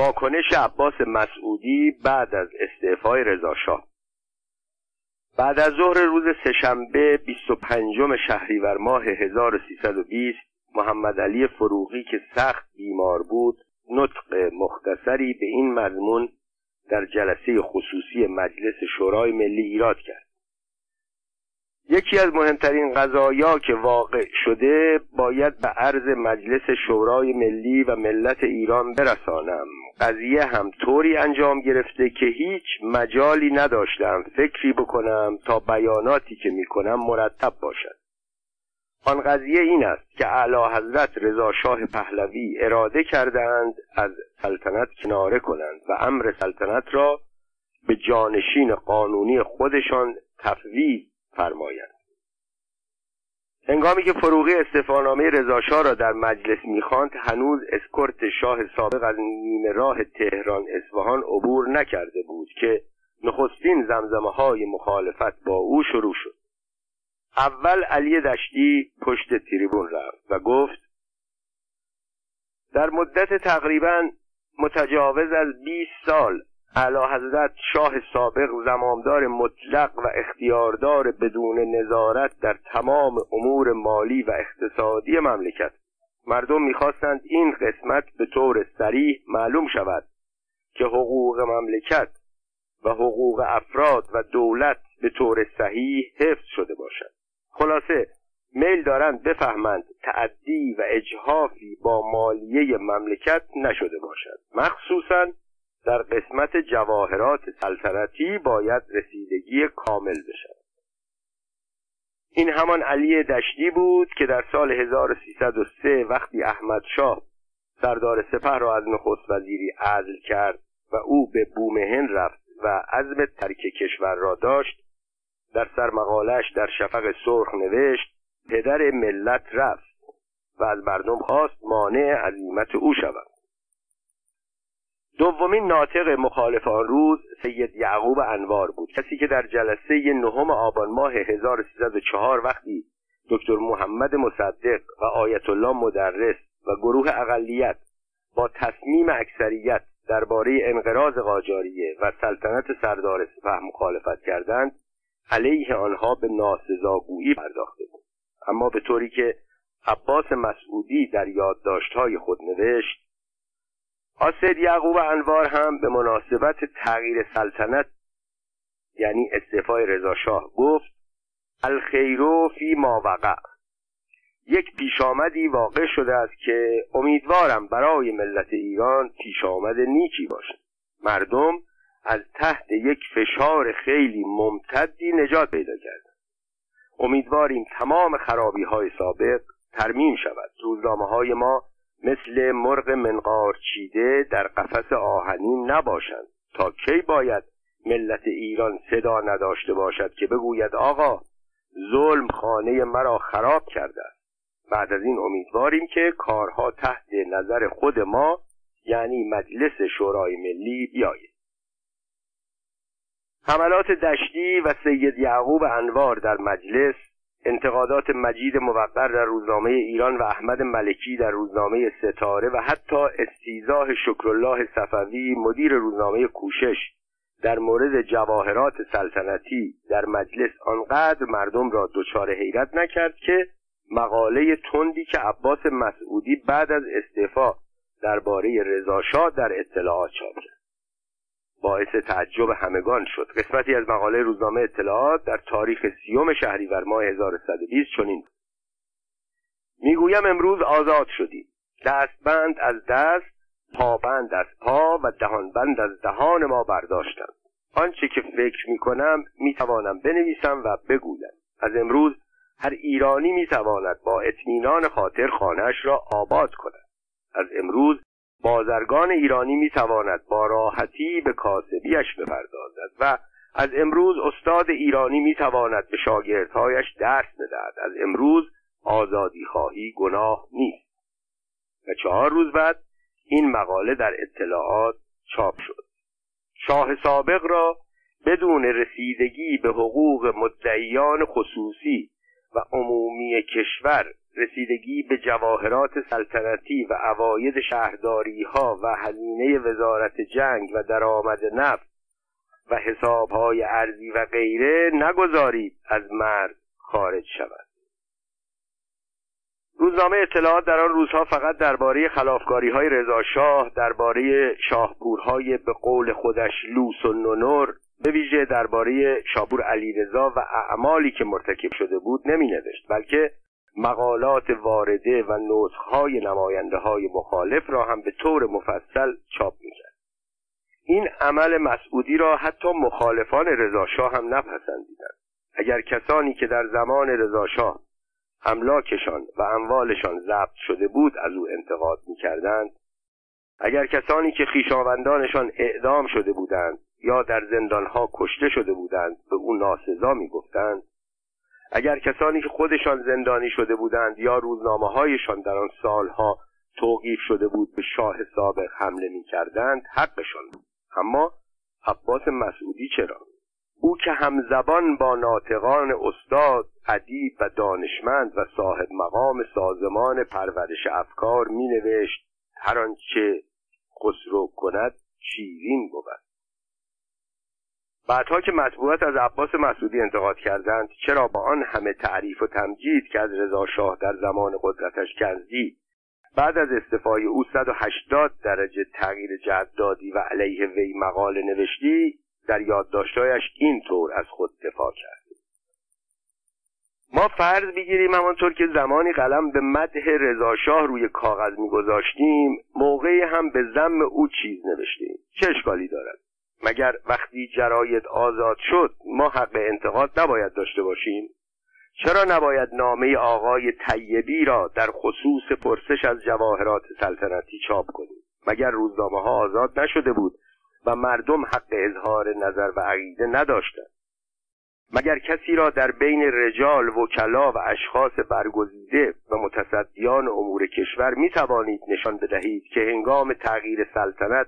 واکنش عباس مسعودی بعد از استعفای رضاشاه بعد از ظهر روز سهشنبه 25 شهریور ماه 1320 محمد علی فروغی که سخت بیمار بود نطق مختصری به این مضمون در جلسه خصوصی مجلس شورای ملی ایراد کرد. یکی از مهمترین قضایا که واقع شده باید به عرض مجلس شورای ملی و ملت ایران برسانم. قضیه هم طوری انجام گرفته که هیچ مجالی نداشتم فکری بکنم تا بیاناتی که می‌کنم مرتب باشد. آن قضیه این است که اعلی حضرت رضا شاه پهلوی اراده کردند از سلطنت کناره کنند و امر سلطنت را به جانشین قانونی خودشان تفویض فرمایند هنگامی که فروغی استفانامه رضاشاه را در مجلس می‌خواند هنوز اسکورت شاه سابق از نیمه راه تهران اصفهان عبور نکرده بود که نخستین زمزمه های مخالفت با او شروع شد. اول علی دشتی پشت تریبون رفت و گفت در مدت تقریبا متجاوز از 20 سال اعلی حضرت شاه سابق زمامدار مطلق و اختیاردار بدون نظارت در تمام امور مالی و اقتصادی مملکت. مردم می‌خواستند این قسمت به طور سریح معلوم شود که حقوق مملکت و حقوق افراد و دولت به طور صحیح حفظ شده باشد. خلاصه میل دارند بفهمند تعدی و اجهافی با مالیه مملکت نشده باشد. مخصوصا در قسمت جواهرات سلطنتی باید رسیدگی کامل بشد این همان علی دشتی بود که در سال 1303 وقتی احمد شاه سردار سپه را از نخست وزیری عزل کرد و او به بومهن رفت و عزم ترک کشور را داشت در سرمقالش در شفق سرخ نوشت پدر ملت رفت و از مردم خواست مانع عظیمت او شود. دومین ناطق مخالف آن روز سید یعقوب انوار بود کسی که در جلسه نهم آبان ماه 1304 وقتی دکتر محمد مصدق و آیت الله مدرس و گروه اقلیت با تصمیم اکثریت درباره انقراض قاجاریه و سلطنت سردار سپه مخالفت کردند علیه آنها به ناسزاگویی پرداخته بود. اما به طوری که عباس مسعودی در یادداشتهای خود نوشت آسد یعقوب انوار هم به مناسبت تغییر سلطنت یعنی استعفای رضاشاه گفت الخیرو فی ما وقع. یک پیشامدی واقع شده است که امیدوارم برای ملت ایران پیشامد نیکی باشد. مردم از تحت یک فشار خیلی ممتدی نجات پیدا کردند امیدواریم تمام خرابی های سابق ترمیم شود. روزنامه های ما مثل مرغ منقار چیده در قفس آهنین نباشند. تا کی باید ملت ایران صدا نداشته باشد که بگوید آقا ظلم خانه مرا خراب کرده است. بعد از این امیدواریم که کارها تحت نظر خود ما یعنی مجلس شورای ملی بیاید حملات دشتی و سید یعقوب انوار در مجلس انتقادات مجید موقر در روزنامه ایران و احمد ملکی در روزنامه ستاره و حتی استیزاه شکرالله صفوی مدیر روزنامه کوشش در مورد جواهرات سلطنتی در مجلس آنقدر مردم را دچار حیرت نکرد که مقاله تندی که عباس مسعودی بعد از استعفا درباره رضاشاه در اطلاعات چاپ کرد باعث تعجب همگان شد. قسمتی از مقاله روزنامه اطلاعات در تاریخ سیوم شهریور ماه 1120 چنین می‌گویم امروز آزاد شدیم. دستبند از دست پابند از پا و دهانبند از دهان ما برداشتند آنچه که فکر می‌کنم می‌توانم بنویسم و بگویم. از امروز هر ایرانی می‌تواند با اطمینان خاطر خانهاش را آباد کند. از امروز بازرگان ایرانی می‌تواند با راحتی به کاسبیش بپردازد و از امروز استاد ایرانی می‌تواند به شاگردهایش درس بدهد. از امروز آزادی خواهی گناه نیست. و چهار روز بعد این مقاله در اطلاعات چاپ شد. شاه سابق را بدون رسیدگی به حقوق مدعیان خصوصی و عمومی کشور رسیدگی به جواهرات سلطنتی و عواید شهرداری ها و هزینه وزارت جنگ و درآمد نفت و حسابهای ارزی و غیره نگذارید از مرد خارج شود. روزنامه اطلاعات در آن روزها فقط درباره خلافکاری های رضاشاه درباره شاهپورهای به قول خودش لوس و نونور به ویژه درباره شاپور علیرضا و اعمالی که مرتکب شده بود نمی نوشت بلکه مقالات وارده و نسخهای نماینده های مخالف را هم به طور مفصل چاپ می‌کرد. این عمل مسعودی را حتی مخالفان رضاشاه هم نپسندیدند. اگر کسانی که در زمان رضاشاه املاکشان و اموالشان ضبط شده بود از او انتقاد می‌کردند اگر کسانی که خیشاوندانشان اعدام شده بودند یا در زندانها کشته شده بودند به او ناسزا می‌گفتند اگر کسانی که خودشان زندانی شده بودند یا روزنامه هایشان در آن سالها توقیف شده بود به شاه سابق حمله می کردند حقشان بود. اما عباس مسعودی چرا؟ او که همزبان با ناطقان استاد ادیب و دانشمند و صاحب مقام سازمان پرورش افکار می نوشت هر آنچه خسرو کند شیرین بود. بعدها که مطبوعات از عباس مسعودی انتقاد کردند چرا با آن همه تعریف و تمجید که از رضا شاه در زمان قدرتش کردی بعد از استفای او 180 درجه تغییر دادی و علیه وی مقاله نوشتی در یادداشتهایش اینطور از خود دفاع کرد. ما فرض بگیریم همانطور که زمانی قلم به مدح رضاشاه روی کاغذ میگذاشتیم موقعی هم به زم او چیز نوشتیم. چه اشکالی دارد؟ مگر وقتی جراید آزاد شد ما حق انتقاد نباید داشته باشیم؟ چرا نباید نامه آقای طیبی را در خصوص پرسش از جواهرات سلطنتی چاپ کنیم؟ مگر روزنامه ها آزاد نشده بود و مردم حق اظهار نظر و عقیده نداشتند؟ مگر کسی را در بین رجال وکلا و اشخاص برگزیده و متصدیان امور کشور می توانید نشان بدهید که هنگام تغییر سلطنت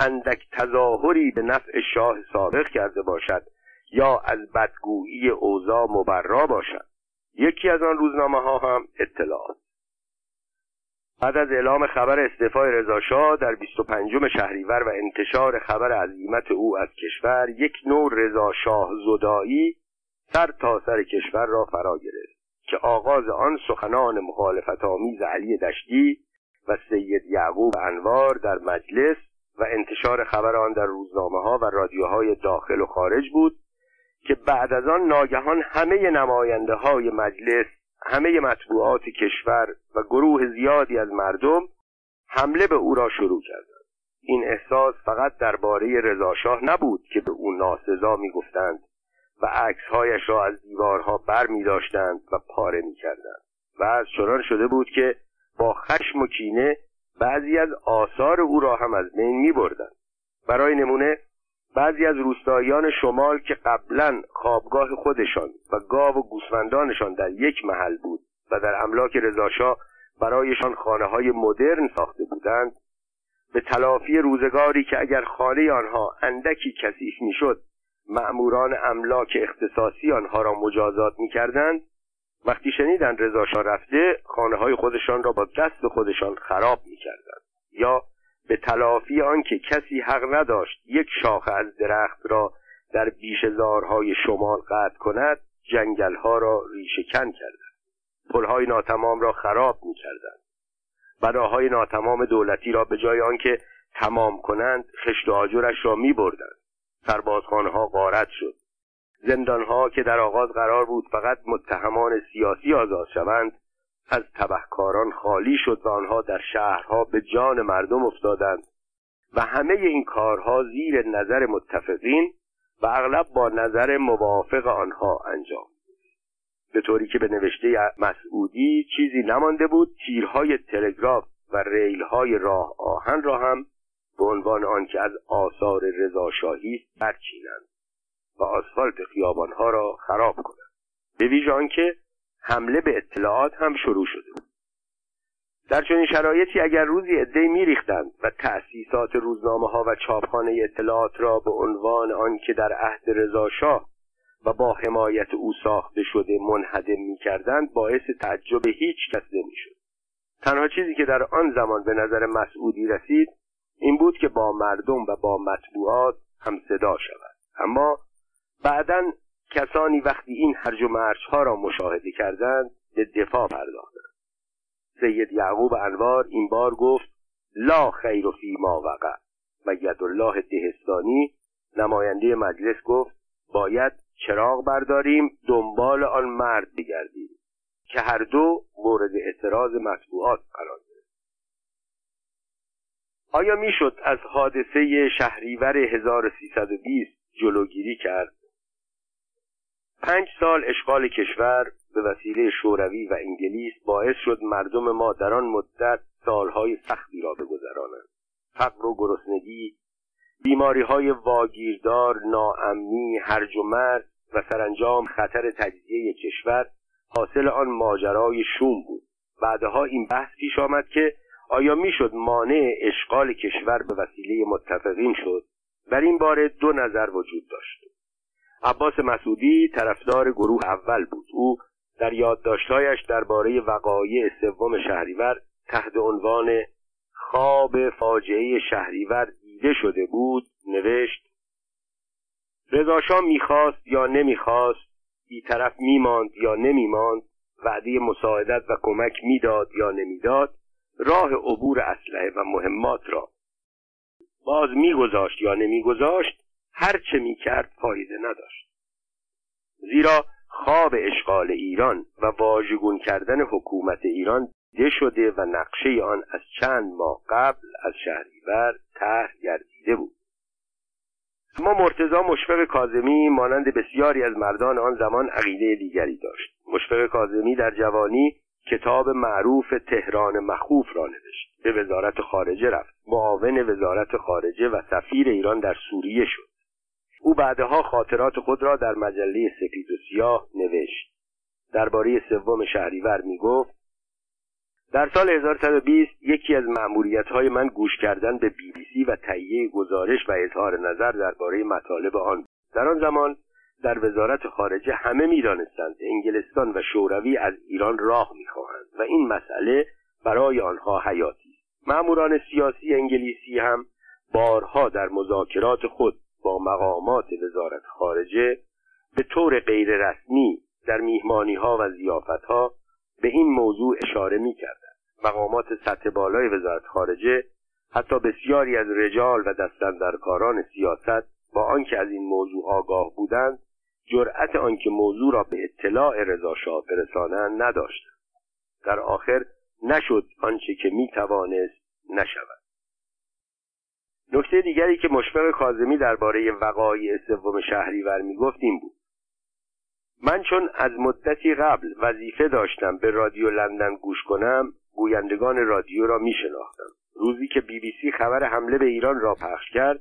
اندک تظاهری به نفع شاه سابق کرده باشد یا از بدگویی اوضاع مبرا باشد. یکی از آن روزنامه ها هم اطلاعات. بعد از اعلام خبر استعفای رضاشاه در 25 شهریور و انتشار خبر عظیمت او از کشور یک نوع رضاشاه زدایی سر تا سر کشور را فرا گرفت که آغاز آن سخنان مخالفت آمیز علی دشتی و سید یعقوب انوار در مجلس و انتشار خبر آن در روزنامه ها و رادیوهای داخل و خارج بود که بعد از آن ناگهان همه نماینده های مجلس همه مطبوعات کشور و گروه زیادی از مردم حمله به او را شروع کردند. این احساس فقط درباره رضاشاه نبود که به او ناسزا می‌گفتند و عکسهایش را از دیوارها بر می داشتند و پاره می کردند و از چنان شده بود که با خشم و کینه بعضی از آثار او را هم از بین می بردن. برای نمونه بعضی از روستاییان شمال که قبلا خوابگاه خودشان و گاو و گوسفندانشان در یک محل بود و در املاک رضاشاه برایشان خانه های مدرن ساخته بودند به تلافی روزگاری که اگر خانه آنها اندکی کثیف می‌شد مأموران املاک اختصاصی آنها را مجازات می‌کردند وقتی شنیدند رضاشاه رفته خانه های خودشان را با دست خودشان خراب می‌کردند. یا به تلافی آنکه کسی حق نداشت یک شاخه از درخت را در بیشزارهای شمال قطع کند جنگلها را ریشهکن کردند. پلهای ناتمام را خراب می‌کردند. بناهای ناتمام دولتی را به جای آنکه تمام کنند خشت و آجرش را میبردند. سربازخانه ها غارت شد. زندانها که در آغاز قرار بود فقط متهمان سیاسی آزاد شوند از تبهکاران خالی شد و آنها در شهرها به جان مردم افتادند و همه این کارها زیر نظر متفقین و اغلب با نظر موافق آنها انجام به طوری که به نوشته مسعودی چیزی نمانده بود تیرهای تلگراف و ریلهای راه آهن را هم به عنوان آنکه از آثار رضاشاهی برچینند. و آسفالت خیابانها را خراب کنند به ویژه آنکه حمله به اطلاعات هم شروع شده بود. در چنین شرایطی اگر روزی عدهای میریختند و تأسیسات روزنامه ها و چاپخانه اطلاعات را به عنوان آنکه در عهد رضاشاه و با حمایت او ساخته شده منهدم می‌کردند باعث تعجب هیچ کس نمی‌شد. تنها چیزی که در آن زمان به نظر مسعودی رسید این بود که با مردم و با مطبوعات هم صدا شود. اما بعدا کسانی وقتی این هرج و مرج ها را مشاهده کردند به دفاع پرداختند. سید یعقوب انوار این بار گفت لا خیر فی ما وقع. و یدالله دهستانی نماینده مجلس گفت باید چراغ برداریم دنبال آن مرد بگردیم. که هر دو مورد اعتراض مطبوعات قرار گرفت. آیا می‌شد از حادثه شهریور 1320 جلوگیری کرد؟ پنج سال اشغال کشور به وسیله شوروی و انگلیس باعث شد مردم ما در آن مدت سالهای سختی را بگذرانند. فقر و گرسنگی بیماری های واگیردار ناامنی هرج و مرگ و سرانجام خطر تجزیه کشور حاصل آن ماجرای شوم بود. بعدها این بحث پیش آمد که آیا می‌شد مانع اشغال کشور به وسیله متفقین شد؟ در این باره دو نظر وجود داشت. عباس مسعودی طرفدار گروه اول بود. او در یادداشتهایش درباره وقایع سوم شهریور تحت عنوان خواب فاجعه شهریور دیده شده بود نوشت رضاشاه می‌خواست یا نمی‌خواست بیطرف میماند یا نمیماند وعده مساعدت و کمک می‌داد یا نمی‌داد راه عبور اسلحه و مهمات را باز میگذاشت یا نمیگذاشت؟ هر چه می‌کرد فایده نداشت. زیرا خواب اشغال ایران و واژگون کردن حکومت ایران ده شده و نقشه آن از چند ماه قبل از شهریور طرح گردیده بود. اما مرتزا مشفق کازمی مانند بسیاری از مردان آن زمان عقیده دیگری داشت. مشفق کازمی در جوانی کتاب معروف تهران مخوف را نوشت. به وزارت خارجه رفت. معاون وزارت خارجه و سفیر ایران در سوریه شد. او بعدها خاطرات خود را در مجله سپید و سیاه نوشت. درباره سوم شهریور می گفت در سال 1120 یکی از های من گوش کردن به بی بی سی و تهیه گزارش و اظهار نظر درباره مطالب آن در آن زمان در وزارت خارجه همه می‌دانستند انگلستان و شوروی از ایران راه می‌خواهند و این مسئله برای آنها حیاتی مأموران سیاسی انگلیسی هم بارها در مذاکرات خود با مقامات وزارت خارجه به طور غیررسمی در میهمانی ها و زیافت ها به این موضوع اشاره می کردن. مقامات سطح بالای وزارت خارجه حتی بسیاری از رجال و دستندرکاران سیاست با آنکه از این موضوع آگاه بودند جرأت آنکه موضوع را به اطلاع رضاشاه برسانند نداشتند در آخر نشد آنچه که می توانست نشود نکته دیگری که مشفق کاظمی درباره وقایع سوم شهریور می‌گفت این بود. من چون از مدتی قبل وظیفه داشتم به رادیو لندن گوش کنم گویندگان رادیو را می شناختم روزی که بی بی سی خبر حمله به ایران را پخش کرد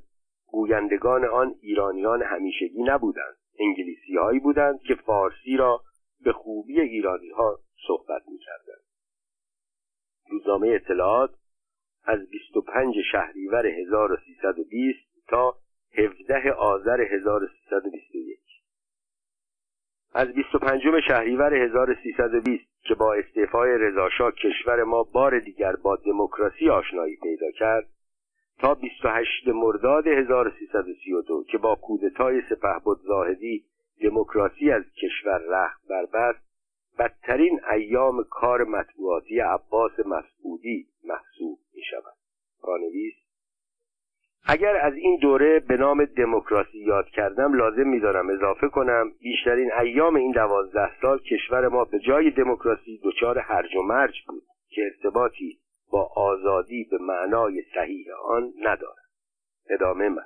گویندگان آن ایرانیان همیشگی نبودند. انگلیسی هایی بودند که فارسی را به خوبی ایرانی ها صحبت می کردند. روزنامه اطلاعات از 25 شهریور 1320 تا 17 آذر 1321 از 25 شهریور 1320 که با استعفای رضاشاه کشور ما بار دیگر با دموکراسی آشنایی پیدا کرد تا 28 مرداد 1332 که با کودتای سپهبد زاهدی دموکراسی از کشور رخت بربست بدترین ایام کار مطبوعاتی عباس مسعودی محسوب می شود پانویس اگر از این دوره به نام دموکراسی یاد کردم لازم میدارم اضافه کنم بیشترین ایام این دوازده سال کشور ما به جای دموکراسی دچار هرج و مرج بود که ارتباطی با آزادی به معنای صحیح آن ندارد. ادامه من.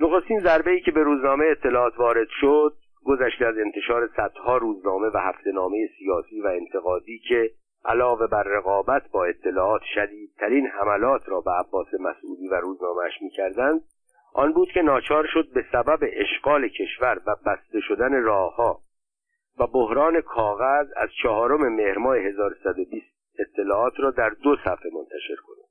نخستین ضربه ای که به روزنامه اطلاعات وارد شد گذشته از انتشار صدها روزنامه و هفته نامه سیاسی و انتقادی که علاوه بر رقابت با اطلاعات شدیدترین حملات را به عباس مسعودی و روزنامهش می‌کردند آن بود که ناچار شد به سبب اشغال کشور و بسته شدن راهها و بحران کاغذ از چهارم مهر ماه 1120 اطلاعات را در دو صفحه منتشر کند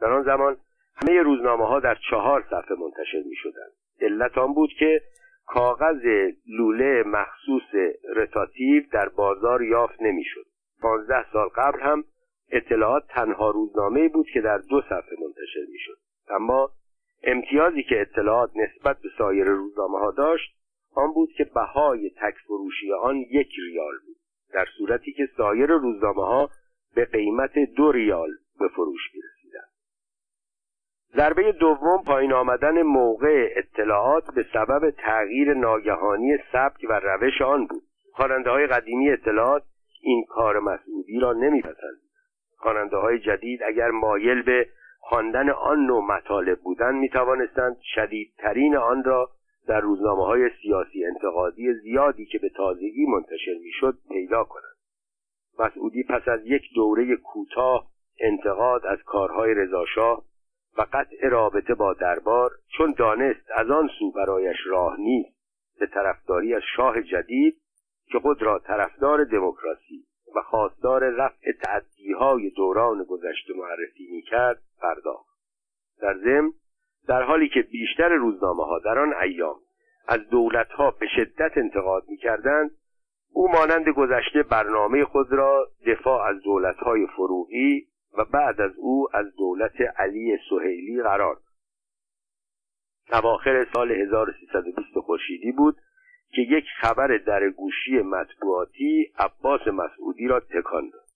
در آن زمان همه روزنامه ها در چهار صفحه منتشر می شدند علت آن بود که کاغذ لوله مخصوص رتاتیو در بازار یافت نمی‌شد. پانزده سال قبل هم اطلاعات تنها روزنامه بود که در دو صفحه منتشر می‌شد. اما امتیازی که اطلاعات نسبت به سایر روزنامه ها داشت آن بود که بهای تک فروشی آن یک ریال بود. در صورتی که سایر روزنامه ها به قیمت دو ریال به فروش می‌رسیدند. ضربه دوم پایین آمدن موقع اطلاعات به سبب تغییر ناگهانی سبک و روش آن بود. خواننده های قدیمی اطلاعات این کار مسعودی را نمیپسندید خواننده های جدید اگر مایل به خواندن آن نوع مطالب بودند می توانستند شدیدترین آن را در روزنامه های سیاسی انتقادی زیادی که به تازگی منتشر می‌شد پیدا کنند. مسعودی پس از یک دوره کوتاه انتقاد از کارهای رضاشاه و قطع رابطه با دربار چون دانست از آن سو برایش راه نیست به طرفداری از شاه جدید که خود را طرفدار دموکراسی و خواستار رفع تعدیهای دوران گذشته معرفی می‌کرد پرداخت. در ضمن در حالی که بیشتر روزنامه ها در آن ایام از دولت ها به شدت انتقاد می‌کردند او مانند گذشته برنامه خود را دفاع از دولت های فروغی و بعد از او از دولت علی سهیلی قرار اواخر سال 1320 خورشیدی بود که یک خبر در گوشی مطبوعاتی عباس مسعودی را تکان داد.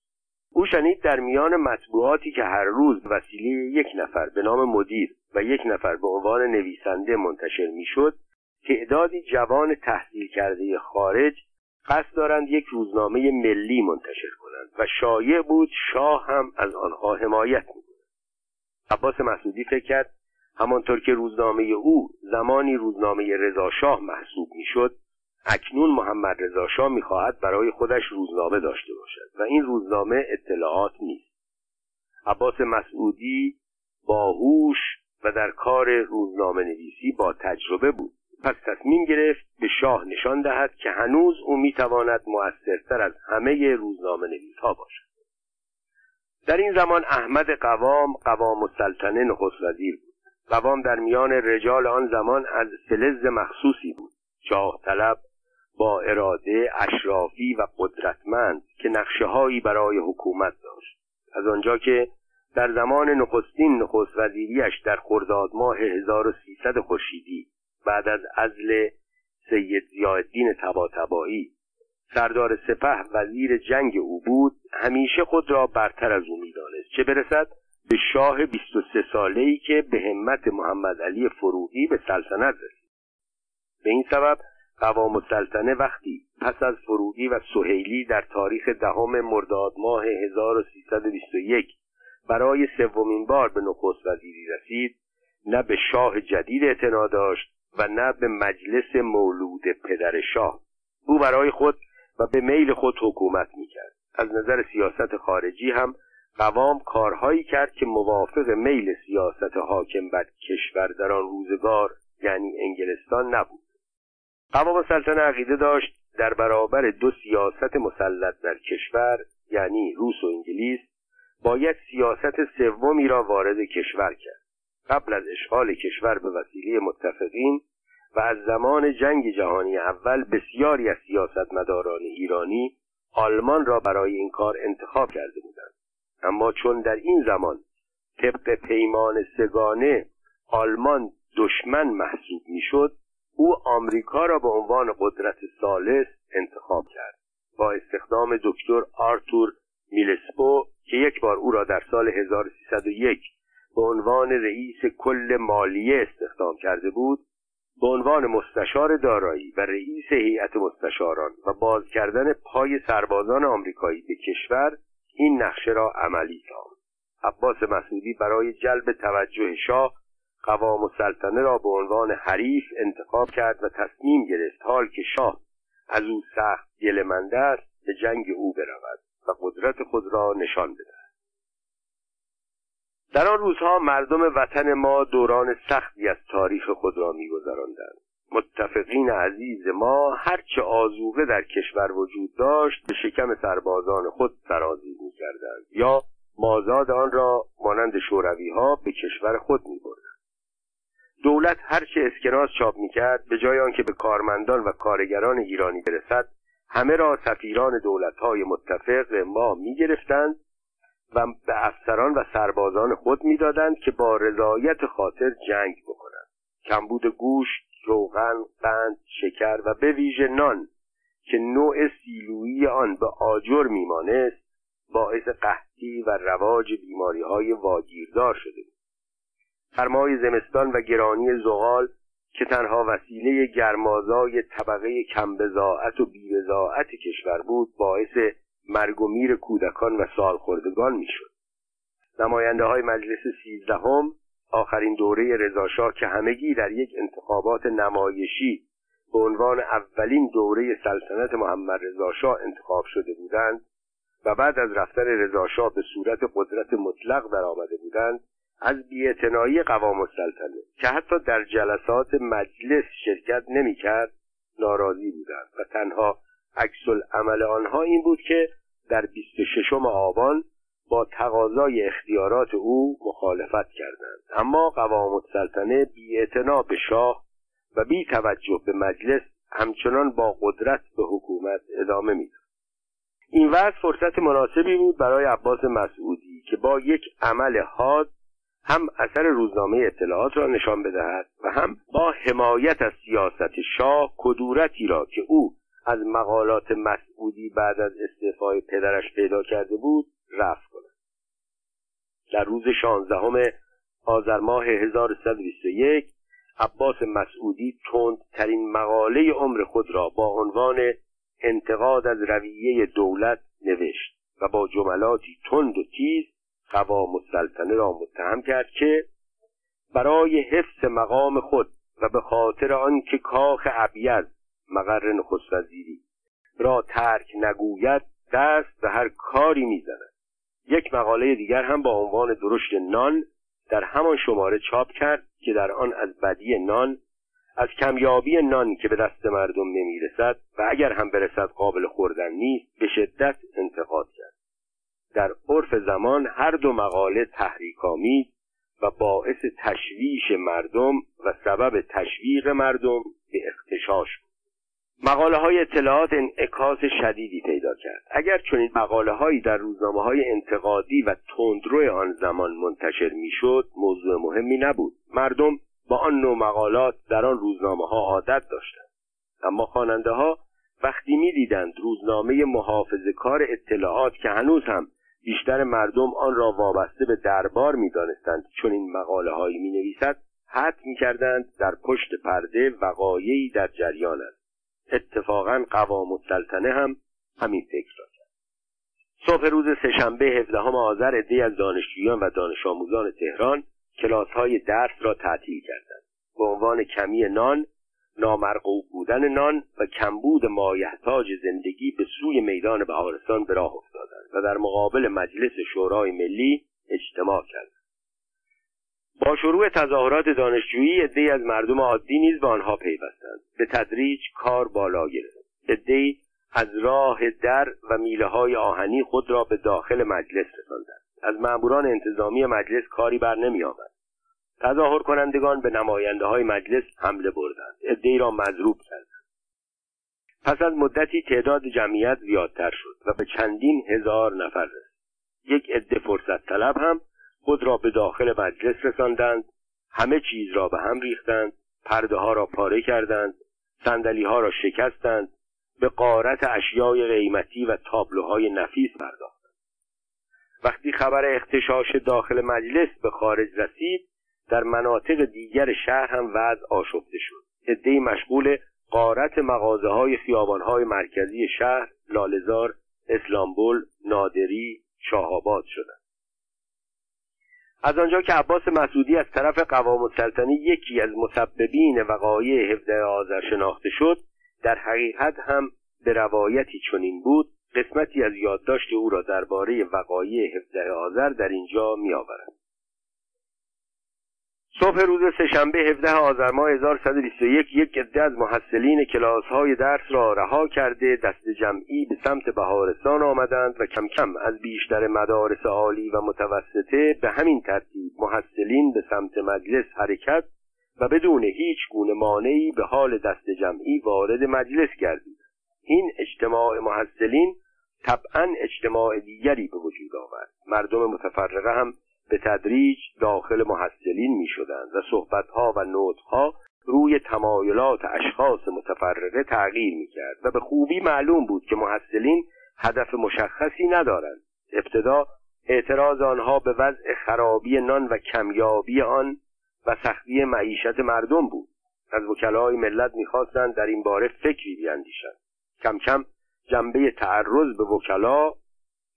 او شنید در میان مطبوعاتی که هر روز وسیله یک نفر به نام مدیر و یک نفر به عنوان نویسنده منتشر می‌شد تعدادی جوان تحصیل کرده خارج قصد دارند یک روزنامه ملی منتشر کنند و شایع بود شاه هم از آنها حمایت می‌کند. عباس مسعودی فکر کرد همانطور که روزنامه او زمانی روزنامه رضا شاه محسوب می‌شد اکنون محمد رضا شاه می‌خواهد برای خودش روزنامه داشته باشد و این روزنامه اطلاعات نیست. عباس مسعودی باهوش و در کار روزنامه نویسی با تجربه بود. پس تصمیم گرفت به شاه نشان دهد که هنوز او می‌تواند موثرتر از همه روزنامه نویس ها باشد. در این زمان احمد قوام قوام السلطنه نخست وزیر بود. قوام در میان رجال آن زمان از فلز مخصوصی بود. شاه طلب با اراده اشرافی و قدرتمند که نقشه هایی برای حکومت داشت. از آنجا که در زمان نخستین نخست وزیریش در خرداد ماه 1300 خورشیدی بعد از ازل سید زیادین تباتبایی سردار سپه وزیر جنگ او بود همیشه خود را برتر از او می‌دانست چه برسد به شاه 23 ساله ای که به همت محمد علی فروغی به سلطنت رسید. به این سبب قوام السلطنه وقتی پس از فروغی و سهیلی در تاریخ دهم مرداد ماه 1321 برای سومین بار به نخست وزیری رسید نه به شاه جدید اعتنا داشت و نه به مجلس مولود پدر شاه. او برای خود و به میل خود حکومت می‌کرد. از نظر سیاست خارجی هم قوام کارهایی کرد که موافق میل سیاست حاکم بر کشور در آن روزگار یعنی انگلستان نبود. قوام سلطنه عقیده داشت در برابر دو سیاست مسلط در کشور یعنی روس و انگلیس باید سیاست سومی را وارد کشور کرد. قبل از اشغال کشور به وسیله متفقین و از زمان جنگ جهانی اول بسیاری از سیاستمداران ایرانی آلمان را برای این کار انتخاب کرده بودند. اما چون در این زمان طبق پیمان سگانه آلمان دشمن محسوب می‌شد او آمریکا را به عنوان قدرت ثالث انتخاب کرد با استخدام دکتر آرتور میلسپو که یک بار او را در سال 1301 به عنوان رئیس کل مالیه استخدام کرده بود به عنوان مستشار دارایی و رئیس هیئت مستشاران و باز کردن پای سربازان آمریکایی به کشور این نقشه را عملی ساخت عباس مسعودی برای جلب توجه شاه قوام السلطنه را به عنوان حریف انتخاب کرد و تصمیم گرفت حال که شاه از او سخت گلمنده است به جنگ او برود و قدرت خود را نشان بدهد. در آن روزها مردم وطن ما دوران سختی از تاریخ خود را میگذراندند. متفقین عزیز ما هرچه آزوقه در کشور وجود داشت به شکم سربازان خود سرازیر می‌کردند یا مازاد آن را مانند شوروی ها به کشور خود میبردند. دولت هرچه اسکناس چاپ می‌کرد به جای آنکه به کارمندان و کارگران ایرانی برسد همه را سفیران دولتهای متفق ما می‌گرفتند و به افسران و سربازان خود می‌دادند که با رضایت خاطر جنگ بکنند. کمبود گوشت روغن قند شکر و به ویژه نان که نوع سیلویی آن به آجر میمانست باعث قحطی و رواج بیماری های واگیردار شده بود. سرمای زمستان و گرانی زغال که تنها وسیله گرمازای طبقه کمبزاعت و بیبزاعت کشور بود باعث مرگ و میر کودکان و سالخوردگان می‌شد. نماینده های مجلس سیزدهم آخرین دوره رضاشاه که همگی در یک انتخابات نمایشی به عنوان اولین دوره سلطنت محمد رضاشاه انتخاب شده بودند و بعد از رفتن رضاشاه به صورت قدرت مطلق در آمده بودند از بیاعتنایی قوام السلطنه که حتی در جلسات مجلس شرکت نمی‌کرد ناراضی بودند و تنها عکس عمل آنها این بود که در 26 آبان با تقاضای اختیارات او مخالفت کردند. اما قوام السلطنه بی به شاه و بی توجه به مجلس همچنان با قدرت به حکومت ادامه می‌داد. این وضع فرصت مناسبی بود برای عباس مسعودی که با یک عمل حاد هم اثر روزنامه اطلاعات را نشان بدهد و هم با حمایت از سیاست شاه کدورتی را که او از مقالات مسعودی بعد از استعفای پدرش پیدا کرده بود رفت کند. در روز شانزدهم آذر ماه 1321 عباس مسعودی تندترین مقاله عمر خود را با عنوان انتقاد از رویه دولت نوشت و با جملاتی تند و تیز قوام السلطنه را متهم کرد که برای حفظ مقام خود و به خاطر آنکه کاخ ابیض مقر نخست وزیری را ترک نگوید دست به هر کاری می‌زند. یک مقاله دیگر هم با عنوان درشت نان در همان شماره چاپ کرد که در آن از بدی نان از کمیابی نان که به دست مردم نمی‌رسد و اگر هم برسد قابل خوردن نیست به شدت انتقاد کرد. در عرف زمان هر دو مقاله تحریکآمیز و باعث تشویش مردم و سبب تشویق مردم به اختشاش بود. مقاله های اطلاعات انعکاس شدیدی پیدا کرد. اگر چنین مقاله هایی در روزنامه های انتقادی و تندرو آن زمان منتشر می‌شد موضوع مهمی نبود. مردم با آن نوع مقالات در آن روزنامه ها عادت داشتند. اما خواننده ها وقتی می‌دیدند روزنامه محافظه کار اطلاعات که هنوز هم بیشتر مردم آن را وابسته به دربار می‌دانستند. چون این مقاله هایی می نویسد حد می کردند در پشت پرده وقایعی در جریان است. اتفاقا قوام السلطنه هم همین فکر را کرد. صبح روز سهشنبه هفدهم آذر عدهای از دانشجویان و دانش آموزان تهران کلاس های درس را تعطیل کردند. به عنوان کمی نان نامرغوب بودن نان و کمبود مایحتاج زندگی به سوی میدان بهارستان به راه افتادند و در مقابل مجلس شورای ملی اجتماع کردند با شروع تظاهرات دانشجویی عدهای از مردم عادی نیز به آنها پیوستند. به تدریج کار بالا گرفت. عدهای از راه در و میله های آهنی خود را به داخل مجلس رساندند. از مأموران انتظامی مجلس کاری بر نمی آمد تظاهر کنندگان به نماینده های مجلس حمله بردند. عدهای را مضروب کردند. پس از مدتی تعداد جمعیت زیادتر شد و به چندین هزار نفر رسید. یک عده فرصت طلب هم خود را به داخل مجلس رساندند. همه چیز را به هم ریختند. پرده ها را پاره کردند. صندلی ها را شکستند. به قارت اشیای قیمتی و تابلوهای نفیس پرداختند. وقتی خبر اختشاش داخل مجلس به خارج رسید در مناطق دیگر شهر هم وضع آشفته شد. عدهای مشغول قارت مغازه های خیابان های مرکزی شهر لالزار اسلامبول نادری شاهآباد شدند. از آنجا که عباس مسعودی از طرف قوام السلطنه یکی از مسببین وقایع 17 آذر شناخته شد در حقیقت هم به روایتی چنین بود قسمتی از یادداشت او را درباره وقایع 17 آذر در اینجا میآورد صبح روز سهشنبه 17 آذر ماه 1121 یک عده از محصلین کلاس های درس را رها کرده دست جمعی به سمت بهارستان آمدند و کم کم از بیشتر مدارس عالی و متوسطه به همین ترتیب محصلین به سمت مجلس حرکت و بدون هیچ گونه مانعی به حال دست جمعی وارد مجلس گردید. این اجتماع محصلین طبعا اجتماع دیگری به وجود آورد. مردم متفرقه هم به تدریج داخل محصلین می شدند و صحبتها و نوتها روی تمایلات اشخاص متفرقه تغییر می کرد و به خوبی معلوم بود که محصلین هدف مشخصی ندارند. ابتدا اعتراض آنها به وضع خرابی نان و کمیابی آن و سختی معیشت مردم بود. از وکلای ملت می‌خواستند در این باره فکری بیاندیشند. کم کم جنبه تعرض به وکلا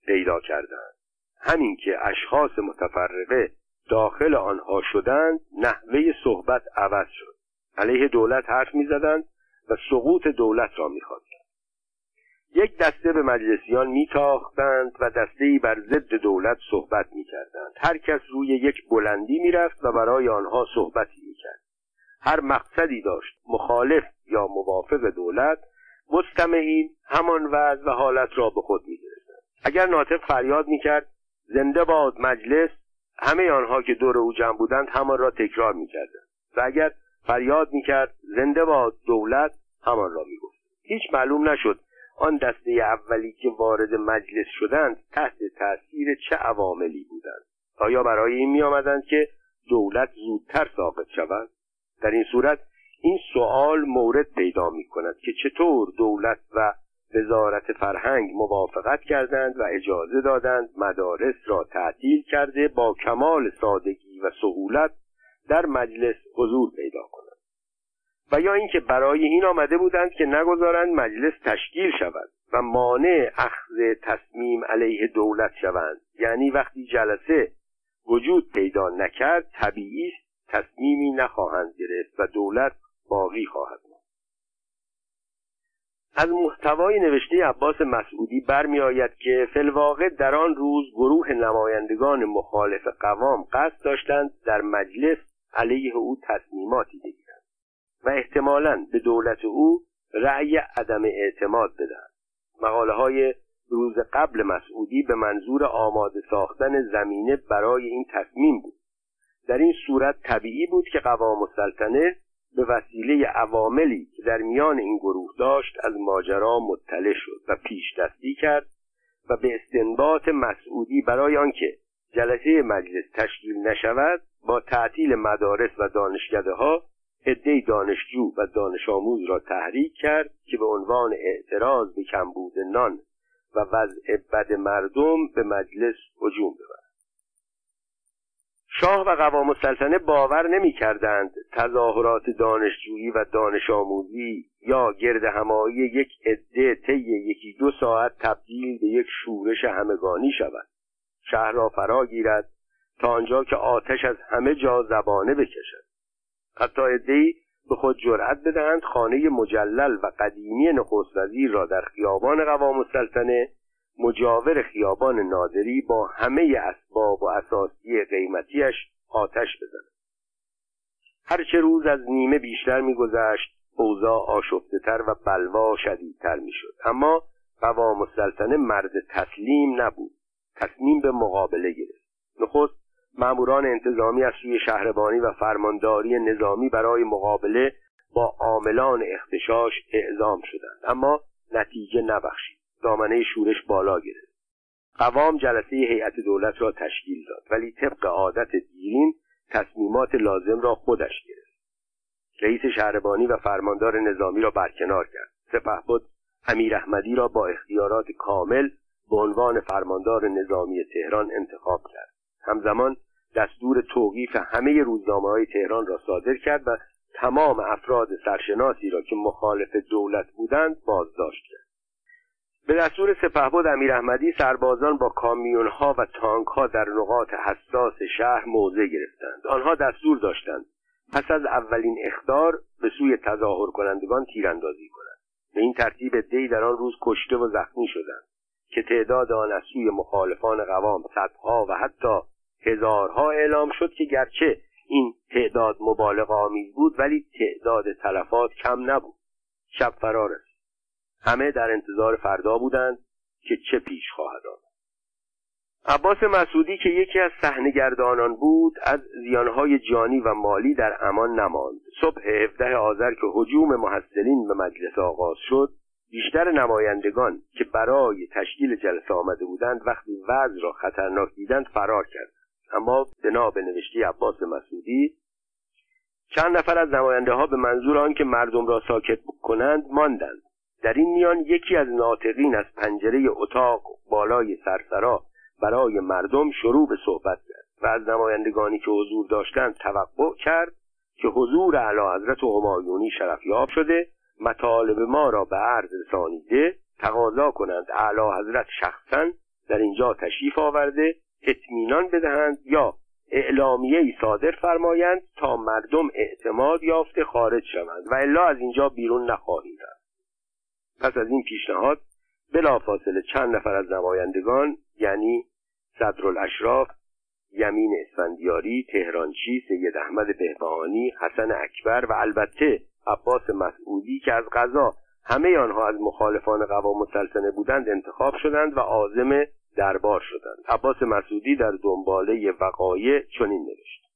پیدا کردند. همین که اشخاص متفرقه داخل آنها شدند نحوه صحبت عوض شد. علیه دولت حرف می‌زدند و سقوط دولت را می‌خواستند. یک دسته به مجلسیان میتاختند و دستهای بر ضد دولت صحبت می‌کردند. هر کس روی یک بلندی می‌رفت و برای آنها صحبتی می‌کرد. هر مقصدی داشت مخالف یا موافق دولت مستمعین همان وضع و حالت را به خود می‌گرفتند. اگر ناطق فریاد می‌کرد زنده باد مجلس همه آنها که دور او جمع بودند همان را تکرار می‌کردند. و اگر فریاد می‌کرد زنده باد دولت همان را می‌گفت. هیچ معلوم نشد آن دسته اولی که وارد مجلس شدند تحت تاثیر چه عواملی بودند. آیا برای این می آمدند که دولت زودتر ساقط شود؟ در این صورت این سوال مورد پیدا می کند که چطور دولت و وزارت فرهنگ موافقت کردند و اجازه دادند مدارس را تعطیل کرده با کمال سادگی و سهولت در مجلس حضور پیدا کنند. و یا اینکه برای این آمده بودند که نگذارند مجلس تشکیل شود و مانع اخذ تصمیم علیه دولت شوند. یعنی وقتی جلسه وجود پیدا نکرد طبیعی تصمیمی نخواهند گرفت و دولت باقی خواهد از محتوای نوشته عباس مسعودی برمیآید که فلواقع در آن روز گروه نمایندگان مخالف قوام قصد داشتند در مجلس علیه او تصمیماتی بگیرند و احتمالا به دولت او رأی عدم اعتماد بدهد مقاله های روز قبل مسعودی به منظور آماده ساختن زمینه برای این تصمیم بود. در این صورت طبیعی بود که قوام السلطنه به وسیله عواملی که در میان این گروه داشت از ماجرا مطلع شد و پیش دستی کرد و به استنباط مسعودی برای آنکه جلسه مجلس تشکیل نشود با تعطیل مدارس و دانشکده ها عده دانشجو و دانش آموز را تحریک کرد که به عنوان اعتراض به کمبود نان و وضع بد مردم به مجلس هجوم ببرد شاه و قوام السلطنه باور نمی کردند تظاهرات دانشجویی و دانش آموزی یا گرد همایی یک عده طی یکی دو ساعت تبدیل به یک شورش همگانی شود. شهر را فرا گیرد تا آنجا که آتش از همه جا زبانه بکشد. حتی ادهی به خود جرأت بدهند خانه مجلل و قدیمی نخست وزیر را در خیابان قوام السلطنه مجاور خیابان نادری با همه اسباب و اساسی قیمتیش آتش بزند. هرچه روز از نیمه بیشتر میگذشت اوضاع آشفته تر و بلوا شدیدتر می‌شد. اما قوام السلطنه مرد تسلیم نبود. تصمیم به مقابله گرفت. نخست ماموران انتظامی از سوی شهربانی و فرمانداری نظامی برای مقابله با عاملان اختشاش اعزام شدند. اما نتیجه نبخشید. دامنه شورش بالا گرفت. قوام جلسه هیئت دولت را تشکیل داد ولی طبق عادت دیرین تصمیمات لازم را خودش گرفت. رئیس شهربانی و فرماندار نظامی را برکنار کرد. سپهبد امیر احمدی را با اختیارات کامل به عنوان فرماندار نظامی تهران انتخاب کرد. همزمان دستور توقیف همه روزنامه های تهران را صادر کرد و تمام افراد سرشناسی را که مخالف دولت بودند بازداشت کرد. به دستور سپهبد امیر احمدی سربازان با کامیون ها و تانک ها در نقاط حساس شهر موضع گرفتند. آنها دستور داشتند پس از اولین اخدار به سوی تظاهر کنندگان تیراندازی کنند. به این ترتیب دی در آن روز کشته و زخمی شدند که تعداد آن از سوی مخالفان قوام صدها و حتی هزارها اعلام شد که گرچه این تعداد مبالغ آمیز بود ولی تعداد تلفات کم نبود. شب فرار است. همه در انتظار فردا بودند که چه پیش خواهد آمد. عباس مسعودی که یکی از صحنهگردانان بود از زیانهای جانی و مالی در امان نماند. صبح 17 آذر که حجوم محصلین به مجلس آغاز شد بیشتر نمایندگان که برای تشکیل جلسه آمده بودند وقتی وضع را خطرناک دیدند فرار کرد اما بنا به نوشته عباس مسعودی چند نفر از نماینده ها به منظور آنکه مردم را ساکت کنند ماندند. در این میان یکی از ناطقین از پنجره اتاق بالای سرسرا برای مردم شروع به صحبت کرد و از نمایندگانی که حضور داشتند توقع کرد که حضور اعلی حضرت همایونی شرفیاب شده مطالب ما را به عرض رسانیده تقاضا کنند اعلی حضرت شخصا در اینجا تشریف آورده اطمینان بدهند یا اعلامیه ای صادر فرمایند تا مردم اعتماد یافته خارج شوند و الا از اینجا بیرون نخواهیم رفت. پس از این پیشنهاد بلافاصله چند نفر از نمایندگان یعنی صدرالاشراف یمین اسفندیاری تهرانچی سید احمد بهبهانی حسن اکبر و البته عباس مسعودی که از غذا همه آنها از مخالفان قوام السلطنه بودند انتخاب شدند و عازم دربار شدند. عباس مسعودی در دنباله وقایع چنین نوشت.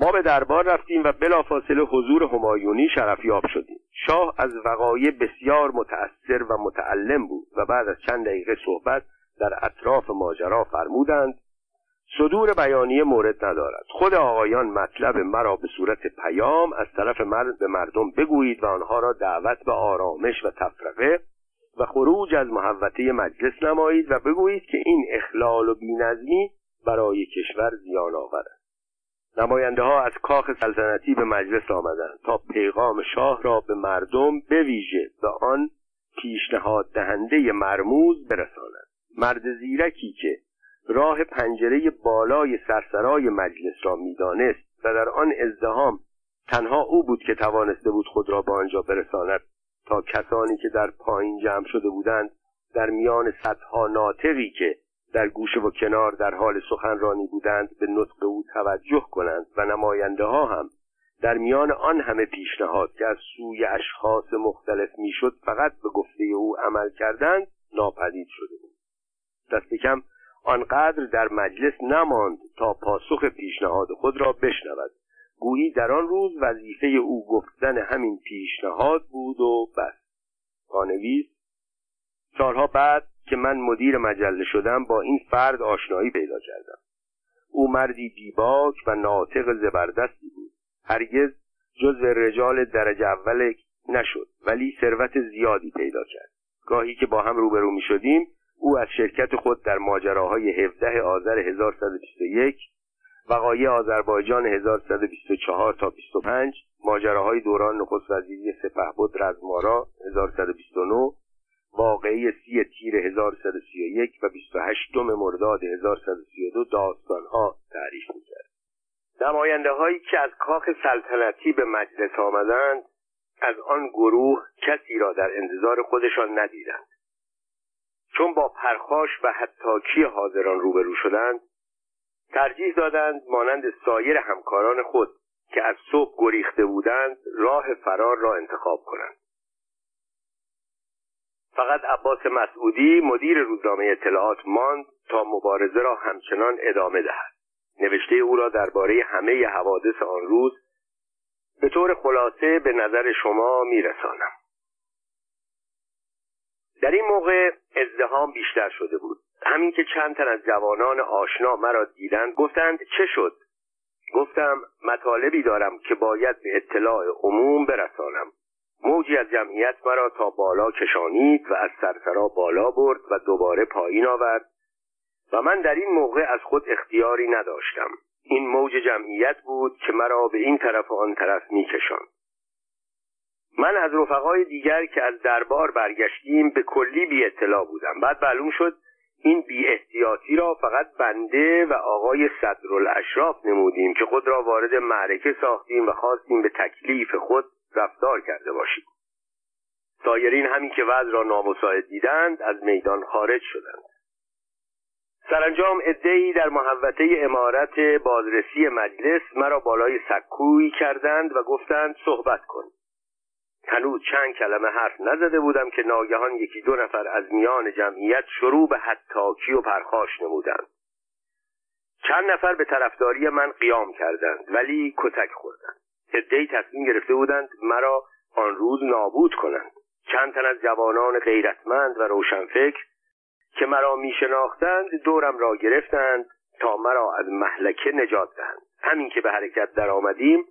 ما به دربار رفتیم و بلافاصله حضور همایونی شرفیاب شدیم. شاه از وقایع بسیار متأثر و متعلم بود و بعد از چند دقیقه صحبت در اطراف ماجرا فرمودند صدور بیانیه مورد ندارد. خود آقایان مطلب مرا به صورت پیام از طرف مرد به مردم بگویید و آنها را دعوت به آرامش و تفرقه و خروج از محوطه مجلس نمایید و بگویید که این اخلال و بینظمی برای کشور زیان آور است نماینده ها از کاخ سلطنتی به مجلس آمدند تا پیغام شاه را به مردم به ویژه به آن پیشنهاد دهنده مرموز برسانند. مرد زیرکی که راه پنجره بالای سرسرای مجلس را می‌دانست و در آن ازدهام تنها او بود که توانسته بود خود را به آنجا برساند تا کسانی که در پایین جمع شده بودند در میان صدها ناطقی که در گوشه و کنار در حال سخنرانی بودند به نطق او توجه کنند و نماینده ها هم در میان آن همه پیشنهاد که از سوی اشخاص مختلف می‌شد فقط به گفته او عمل کردند ناپدید شده بود. دست کم آنقدر در مجلس نماند تا پاسخ پیشنهاد خود را بشنود. گویی در آن روز وظیفه او گفتن همین پیشنهاد بود و بس. پانویس سالها بعد که من مدیر مجله شدم با این فرد آشنایی پیدا کردم. او مردی بیباک و ناطق زبردستی بود. هرگز جزو رجال درجه اول نشد ولی ثروت زیادی پیدا کرد. گاهی که با هم روبرو می شدیم او از شرکت خود در ماجراهای 17 آذر 1121 وقایع آذربایجان 1124 تا 25 ماجراهای دوران نخست وزیری سپهبد رزمارا 1129 واقعی سی تیر 1131 و 28 مرداد 1132 داستانها تعریف می‌کرد. نماینده هایی که از کاخ سلطنتی به مجلس آمدند از آن گروه کسی را در انتظار خودشان ندیدند. چون با پرخاش و حتاکی حاضران روبرو شدند ترجیح دادند مانند سایر همکاران خود که از صبح گریخته بودند راه فرار را انتخاب کنند. فقط عباس مسعودی مدیر روزنامه اطلاعات ماند تا مبارزه را همچنان ادامه دهد. نوشته او را درباره همه حوادث آن روز به طور خلاصه به نظر شما میرسانم. در این موقع ازدهام بیشتر شده بود. همین که چند تن از جوانان آشنا مرا دیدند گفتند چه شد؟ گفتم مطالبی دارم که باید به اطلاع عموم برسانم. موجی از جمعیت مرا تا بالا کشانید و از سرسرا بالا برد و دوباره پایین آورد و من در این موقع از خود اختیاری نداشتم. این موج جمعیت بود که مرا به این طرف و آن طرف میکشاند. من از رفقای دیگر که از دربار برگشتیم به کلی بی اطلاع بودم. بعد معلوم شد این بی احتیاطی را فقط بنده و آقای صدرالاشراف نمودیم که خود را وارد معرکه ساختیم و خواستیم به تکلیف خود رفتار کرده باشیم. سایرین همین که وضع را نامساعد دیدند از میدان خارج شدند. سرانجام ادهی در محوطه امارت بازرسی مجلس مرا بالای سکوی کردند و گفتند صحبت کن. هنوز چند کلمه حرف نزده بودم که ناگهان یکی دو نفر از میان جمعیت شروع به حتاکی و پرخاش نمودند. چند نفر به طرفداری من قیام کردند ولی کتک خوردند. عدهای تصمیم گرفته بودند مرا آن روز نابود کنند. چند تن از جوانان غیرتمند و روشنفکر که مرا میشناختند دورم را گرفتند تا مرا از محلکه نجات دهند. همین که به حرکت در آمدیم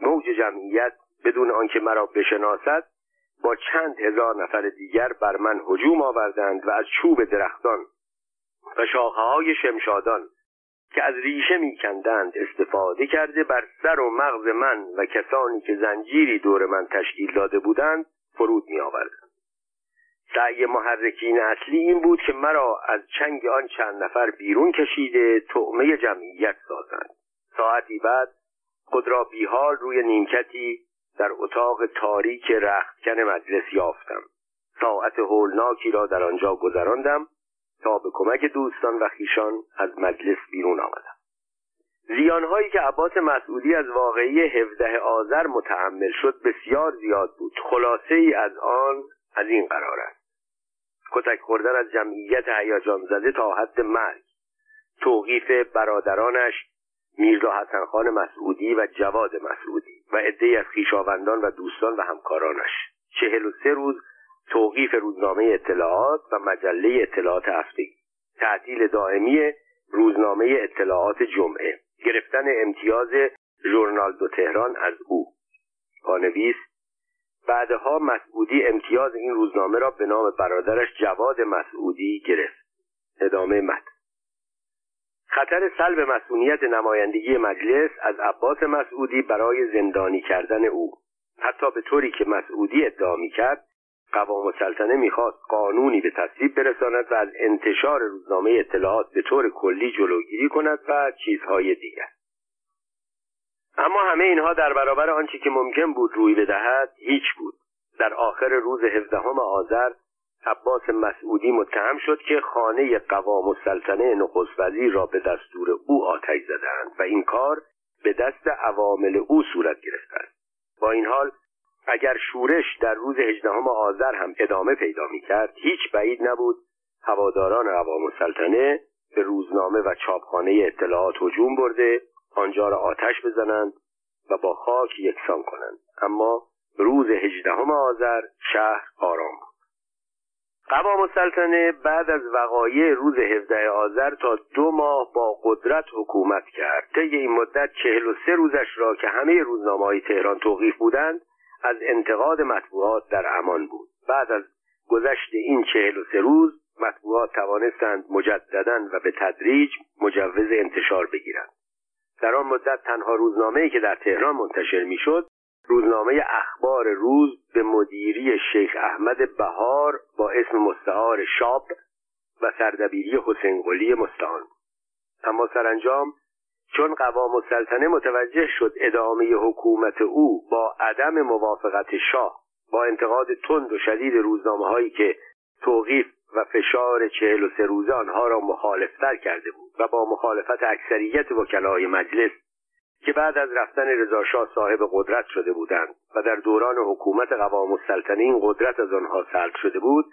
موج جمعیت بدون آنکه مرا بشناسد با چند هزار نفر دیگر بر من هجوم آوردند و از چوب درختان و شاخه های شمشادان که از ریشه میکندند استفاده کرده بر سر و مغز من و کسانی که زنجیری دور من تشکیل داده بودند فرود می آوردند. سعی محرکین اصلی این بود که مرا از چنگ آن چند نفر بیرون کشیده تعمه جمعیت سازند ساعتی بعد خود را بیحال روی نیمکتی در اتاق تاریک رختکن مجلس یافتم ساعت هولناکی را در آنجا گذراندم تا به کمک دوستان و خیشان از مجلس بیرون آمدم. زیانهایی که عباس مسعودی از واقعی 17 آذر متحمل شد بسیار زیاد بود. خلاصه ای از آن از این قرار است. کتک خوردن از جمعیت هیجان زده تا حد مرگ توقیف برادرانش میرزا حسن خان مسعودی و جواد مسعودی و عدهای از خویشاوندان و دوستان و همکارانش. چهل و سه روز توقیف روزنامه اطلاعات و مجله اطلاعات هفتگی. تعطیل دائمی روزنامه اطلاعات جمعه. گرفتن امتیاز ژورنال دو تهران از او. پانویس بعدها مسعودی امتیاز این روزنامه را به نام برادرش جواد مسعودی گرفت. ادامه متن خطر سلب مسئولیت نمایندگی مجلس از عباس مسعودی برای زندانی کردن او. حتی به طوری که مسعودی ادعا کرد قوام السلطنه می‌خواست قانونی به تصویب برساند و از انتشار روزنامه اطلاعات به طور کلی جلوگیری کند و چیزهای دیگر. اما همه اینها در برابر آنچه که ممکن بود روی بدهد هیچ بود. در آخر روز هفدهم آذر عباس مسعودی متهم شد که خانه قوام السلطنه نخست وزیر را به دستور او آتش زدند و این کار به دست عوامل او صورت گرفته است. با این حال اگر شورش در روز هجدهم آذر هم ادامه پیدا کرد هیچ بعید نبود. هواداران قوام السلطنه به روزنامه و چاپخانه اطلاعات هجوم برده آنجا را آتش بزنند و با خاک یکسان کنند. اما روز هجدهم آذر شهر آرام بود. قوام السلطنه بعد از وقایع روز 17 آذر تا دو ماه با قدرت حکومت کرد. طی این مدت چهل و سه روزش را که همه روزنامه های تهران توقیف بودند از انتقاد مطبوعات در امان بود. بعد از گذشت این چهل و سه روز مطبوعات توانستند مجددا و به تدریج مجوز انتشار بگیرند. در آن مدت تنها روزنامه‌ای که در تهران منتشر می‌شد روزنامه اخبار روز به مدیری شیخ احمد بهار با اسم مستعار شاب و سردبیری حسین قلی مستعان اما سرانجام چون قوام السلطنه متوجه شد ادامه حکومت او با عدم موافقت شاه با انتقاد تند و شدید روزنامه هایی که توقیف و فشار چهل و سه روزه آنها را مخالفتر کرده بود و با مخالفت اکثریت وکلای مجلس که بعد از رفتن رضاشاه صاحب قدرت شده بودند و در دوران حکومت قوام السلطنه این قدرت از آنها سلب شده بود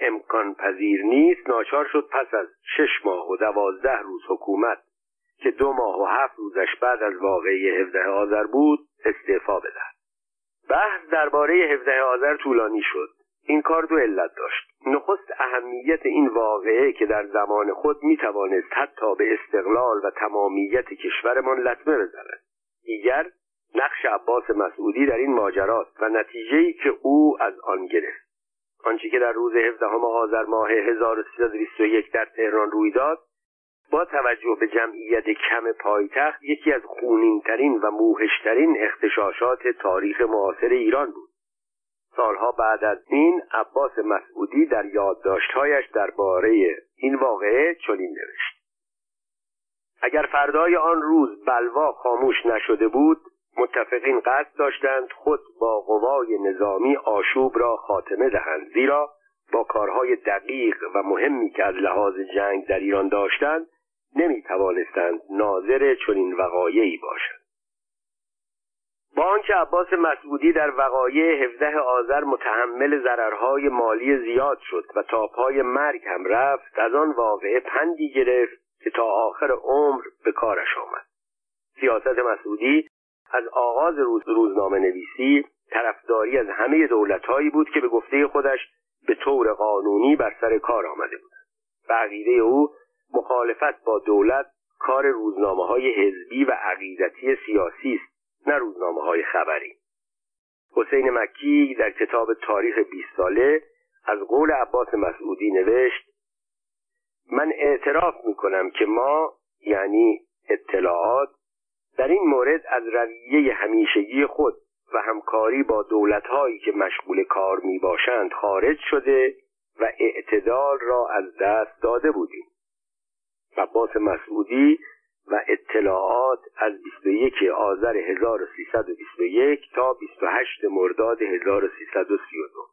امکان پذیر نیست ناچار شد پس از شش ماه و دوازده روز حکومت که دو ماه و هفت روزش بعد از واقعی هفده آذر بود استعفا بدهد بحث درباره هفده آذر طولانی شد. این کار دو علت داشت. نخست اهمیت این واقعه که در زمان خود می توانست حتی به استقلال و تمامیت کشورمان لطمه بزند. دیگر نقش عباس مسعودی در این ماجراست و نتیجه‌ای که او از آن گرفت. آنچه که در روز 17 آذر ماه 1321 در تهران روی داد با توجه به جمعیت کم پایتخت یکی از خونینترین و موهشترین اختشاشات تاریخ معاصر ایران بود. سالها بعد از این عباس مسعودی در یادداشتهایش درباره این واقعه چنین نوشت. اگر فردای آن روز بلوا خاموش نشده بود متفقین قصد داشتند خود با قوای نظامی آشوب را خاتمه دهند زیرا با کارهای دقیق و مهمی که از لحاظ جنگ در ایران داشتند نمی توانستند ناظر چنین وقایعی باشند. با آنکه عباس مسعودی در وقایع 17 آذر متحمل ضررهای مالی زیاد شد و تا پای مرگ هم رفت از آن واقعه پندی گرفت که تا آخر عمر به کارش آمد. سیاست مسعودی از آغاز روز روزنامه نویسی طرفداری از همه دولتهایی بود که به گفته خودش به طور قانونی بر سر کار آمده بودند. و او مخالفت با دولت کار روزنامه های حزبی و عقیدتی سیاسی است نه روزنامه های خبری. حسین مکی در کتاب تاریخ 20 ساله از قول عباس مسعودی نوشت من اعتراف می کنم که ما یعنی اطلاعات در این مورد از رویه همیشگی خود و همکاری با دولتهایی که مشغول کار می باشند خارج شده و اعتدال را از دست داده بودیم. عباس مسعودی و اطلاعات از 21 آذر 1321 تا 28 مرداد 1332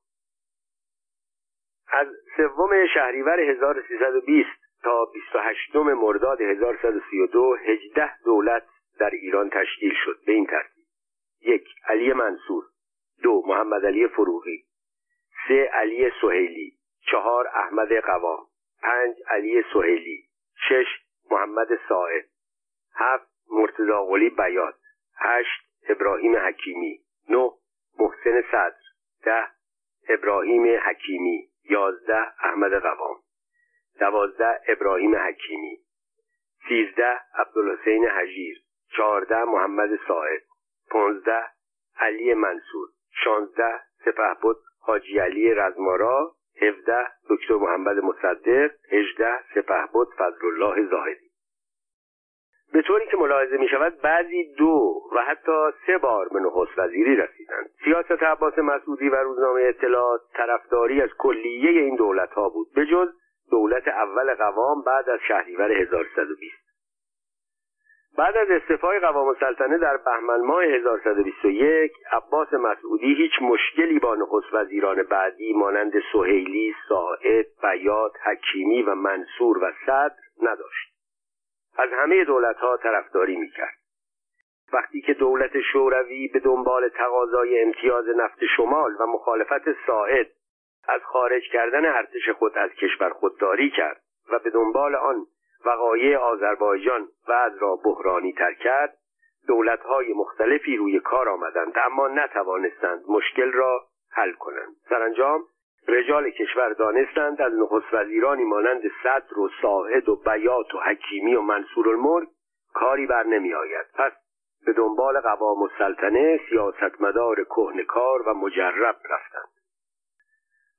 از سوم شهریور 1320 تا 28 مرداد 1132 هجده دولت در ایران تشکیل شد. به این ترتیب یک علی منصور دو محمد علی فروغی سه علی سهیلی چهار احمد قوام پنج علی سهیلی. شش محمد ساعد هفت مرتضا قلی بیات هشت ابراهیم حکیمی. نه محسن صدر. ده ابراهیم حکیمی. یازده احمد قوام. دوازده ابراهیم حکیمی. سیزده عبدالحسین حجیر. چهارده محمد ساعد پانزده علی منصور. شانزده سپهبد حاجی علی رزمارا. هفده دکتر محمد مصدق هجده سپهبد فضلالله زاهدی. به طوری که ملاحظه می شود بعضی دو و حتی سه بار به نخست وزیری رسیدند. سیاست عباس مسعودی و روزنامه اطلاعات طرفداری از کلیه این دولت ها بود به جز دولت اول قوام بعد از شهریور 1120 بعد از استعفای قوام السلطنه در بهمن ماه 1121 عباس مسعودی هیچ مشکلی با نخست وزیران بعدی مانند سهیلی، ساعد، بیات، حکیمی و منصور و صدر نداشت. از همه دولتها طرفداری می‌کرد. وقتی که دولت شوروی به دنبال تقاضای امتیاز نفت شمال و مخالفت ساعد از خارج کردن ارتش خود از کشور خودداری کرد و به دنبال آن وقایع آذربایجان بعد را بحرانی تر کرد دولتهای مختلفی روی کار آمدند اما نتوانستند مشکل را حل کنند. سرانجام رجال کشور دانستند از نخست وزیرانی مانند صدر و ساعد و بیات و حکیمی و منصور الملک کاری بر نمی آید. پس به دنبال قوام السلطنه سیاستمدار کهنکار و مجرب رفتند.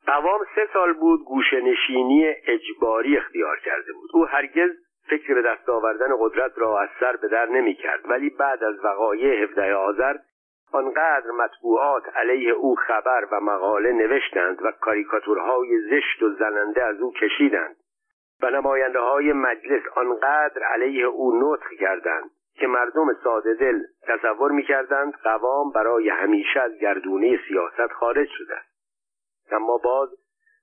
قوام سه سال بود گوشنشینی اجباری اختیار کرده بود. او هرگز فکر به دست آوردن قدرت را از سر به در نمی کرد ولی بعد از وقایع هفته آذر آنقدر مطبوعات علیه او خبر و مقاله نوشتند و کاریکاتورهای زشت و زننده از او کشیدند و نماینده های مجلس آنقدر علیه او نطق کردند که مردم ساده دل تصور می کردند قوام برای همیشه از گردونه سیاست خارج شده اما باز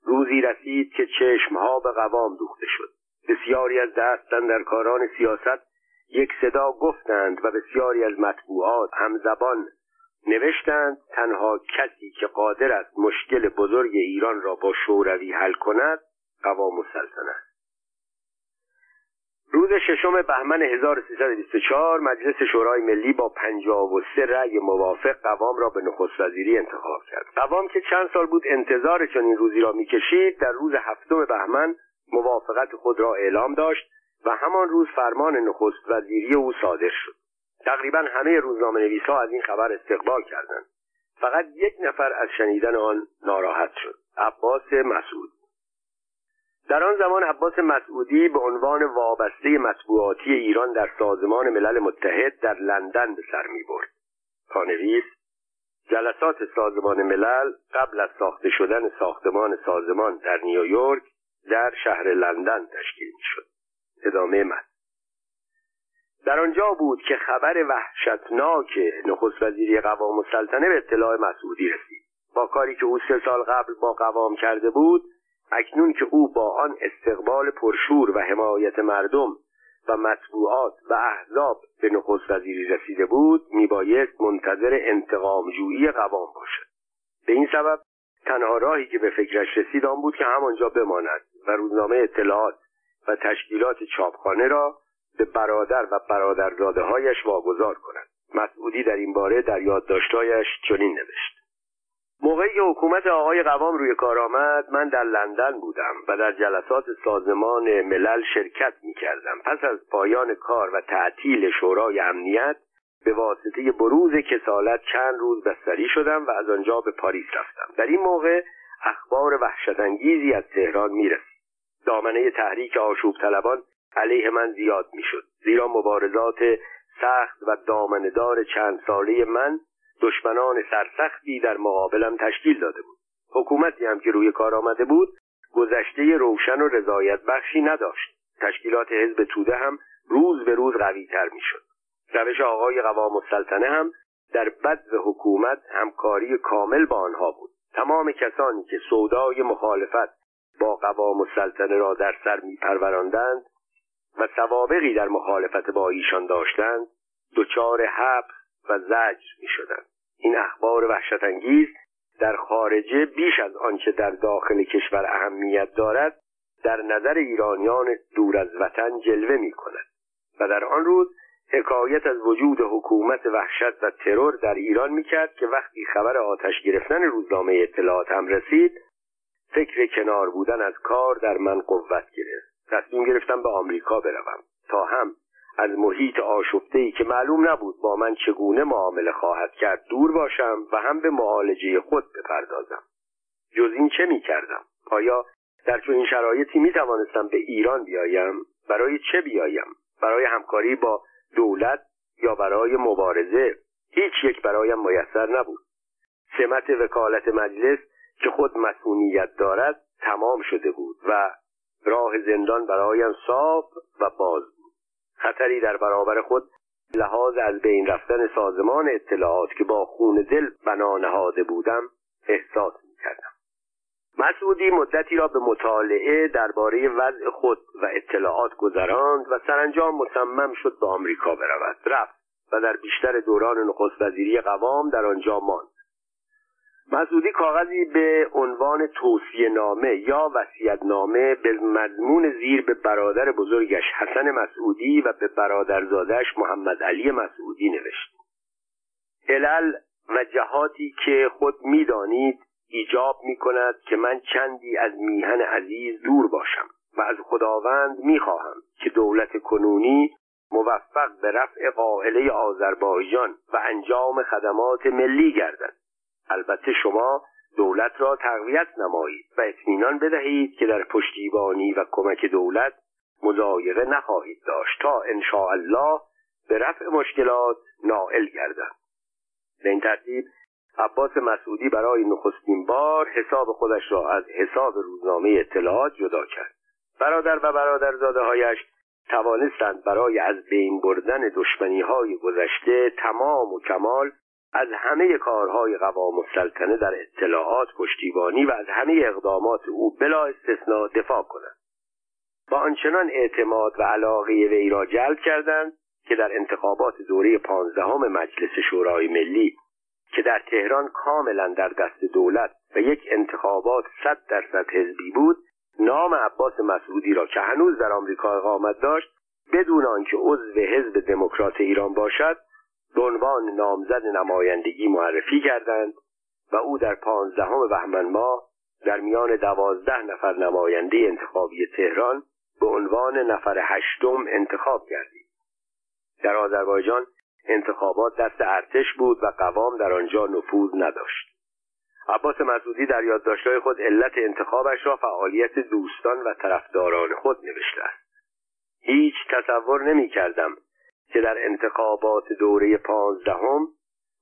روزی رسید که چشمها به قوام دوخته شد. بسیاری از دستن در کاران سیاست یک صدا گفتند و بسیاری از مطبوعات همزبان نوشتند. تنها کسی که قادر است مشکل بزرگ ایران را با شوروی حل کند قوام السلطنه است. روز ششم بهمن 1324 مجلس شورای ملی با 53 رأی موافق قوام را به نخست وزیری انتخاب کرد. قوام که چند سال بود انتظار چنین روزی را می‌کشید در روز هفتم بهمن موافقت خود را اعلام داشت و همان روز فرمان نخست وزیری او صادر شد. تقریبا همه روزنامه نویس ها از این خبر استقبال کردند. فقط یک نفر از شنیدن آن ناراحت شد. عباس مسعود. در آن زمان عباس مسعودی به عنوان وابسته مطبوعاتی ایران در سازمان ملل متحد در لندن به سر می برد. پانویس جلسات سازمان ملل قبل از ساخته شدن ساختمان سازمان در نیویورک در شهر لندن تشکیل می شد. ادامه مد در آنجا بود که خبر وحشتناک نخست وزیری قوام السلطنه به اطلاع مسعودی رسید با کاری که او سه سال قبل با قوام کرده بود اکنون که او با آن استقبال پرشور و حمایت مردم و مطبوعات و احزاب به نخست وزیری رسیده بود میبایست منتظر انتقام جویی قوام باشد. به این سبب تنها راهی که به فکرش رسید آن بود که همانجا بماند و روزنامه اطلاعات و تشکیلات چاپخانه را به برادر و برادرزاده هایش واگذار کند. مسعودی در این باره در یادداشتهایش چنین نوشت. موقعی که حکومت آقای قوام روی کار آمد من در لندن بودم و در جلسات سازمان ملل شرکت می کردم پس از پایان کار و تعطیل شورای امنیت به واسطه بروز کسالت چند روز بستری شدم و از آنجا به پاریس رفتم. در این موقع اخبار وحشتانگیزی از تهران می‌رسید. دامنه تحریک آشوب طلبان علیه من زیاد می‌شد. زیرا مبارزات سخت و دامندار چند ساله من دشمنان سرسختی در مقابلم تشکیل داده بود. حکومتی هم که روی کار آمده بود گذشته روشن و رضایت بخشی نداشت. تشکیلات حزب توده هم روز به روز قوی تر می شد روش آقای قوام السلطنه هم در بد حکومت همکاری کامل با آنها بود. تمام کسانی که سودای مخالفت با قوام السلطنه را در سر می و سوابقی در مخالفت با ایشان داشتند دچار حبس و زجر می شدند. این اخبار وحشت انگیز در خارجه بیش از آنچه در داخل کشور اهمیت دارد در نظر ایرانیان دور از وطن جلوه می کند و در آن روز حکایت از وجود حکومت وحشت و ترور در ایران می کرد که وقتی خبر آتش گرفتن روزنامه اطلاعات هم رسید فکر کنار بودن از کار در من قوت گرفت تصمیم گرفتم به آمریکا بروم تا هم از محیط آشفته ای که معلوم نبود با من چگونه معامله خواهد کرد دور باشم و هم به معالجه خود بپردازم جز این چه می کردم؟ آیا در چنین شرایطی می توانستم به ایران بیایم؟ برای چه بیایم؟ برای همکاری با دولت یا برای مبارزه؟ هیچ یک برایم میسر نبود سمت وکالت مجلس که خود مسئولیت دارد تمام شده بود و راه زندان برایم صاف و باز خطری در برابر خود لحاظ از بین رفتن سازمان اطلاعات که با خون دل بنا نهاده بودم احساس می‌کردم. مسعودی مدتی را به مطالعه درباره وضع خود و اطلاعات گذراند و سرانجام مصمم شد به آمریکا برود. رفت و در بیشتر دوران نخست وزیری قوام در آنجا ماند. مسعودی کاغذی به عنوان توصیه نامه یا وسیعت نامه به مضمون زیر به برادر بزرگش حسن مسعودی و به برادرزادش محمد علی مسعودی نوشت. علل و جهاتی که خود می‌دانید ایجاب می کند که من چندی از میهن عزیز دور باشم و از خداوند می‌خواهم که دولت کنونی موفق به رفع قائله آذربایجان و انجام خدمات ملی گردد. البته شما دولت را تقویت نمایید و اطمینان بدهید که در پشتیبانی و کمک دولت مزایقه نخواهید داشت تا الله به رفع مشکلات نائل گردند به این ترتیب عباس مسعودی برای نخستین بار حساب خودش را از حساب روزنامه اطلاعات جدا کرد. برادر و برادرزاده هایش توانستند برای از بین بردن دشمنی های گذشته تمام و کمال از همه کارهای قوام السلطنه در اطلاعات پشتیبانی و از همه اقدامات او بلا استثنا دفاع کنند. با آنچنان اعتماد و علاقه وی را جلب کردند که در انتخابات دوره پانزدهم مجلس شورای ملی که در تهران کاملا در دست دولت و یک انتخابات صد درصد حزبی بود نام عباس مسعودی را که هنوز در آمریکا اقامت داشت بدون آنکه عضو حزب دموکرات ایران باشد به عنوان نامزد نمایندگی معرفی کردند و او در پانزدهم بهمن ماه در میان دوازده نفر نماینده انتخابی تهران به عنوان نفر هشتم انتخاب گردید در آذربایجان انتخابات دست ارتش بود و قوام در آنجا نفوذ نداشت. عباس مسعودی در یادداشتهای خود علت انتخابش را فعالیت دوستان و طرفداران خود نوشته است. هیچ تصور نمی کردم که در انتخابات دوره پانزدهم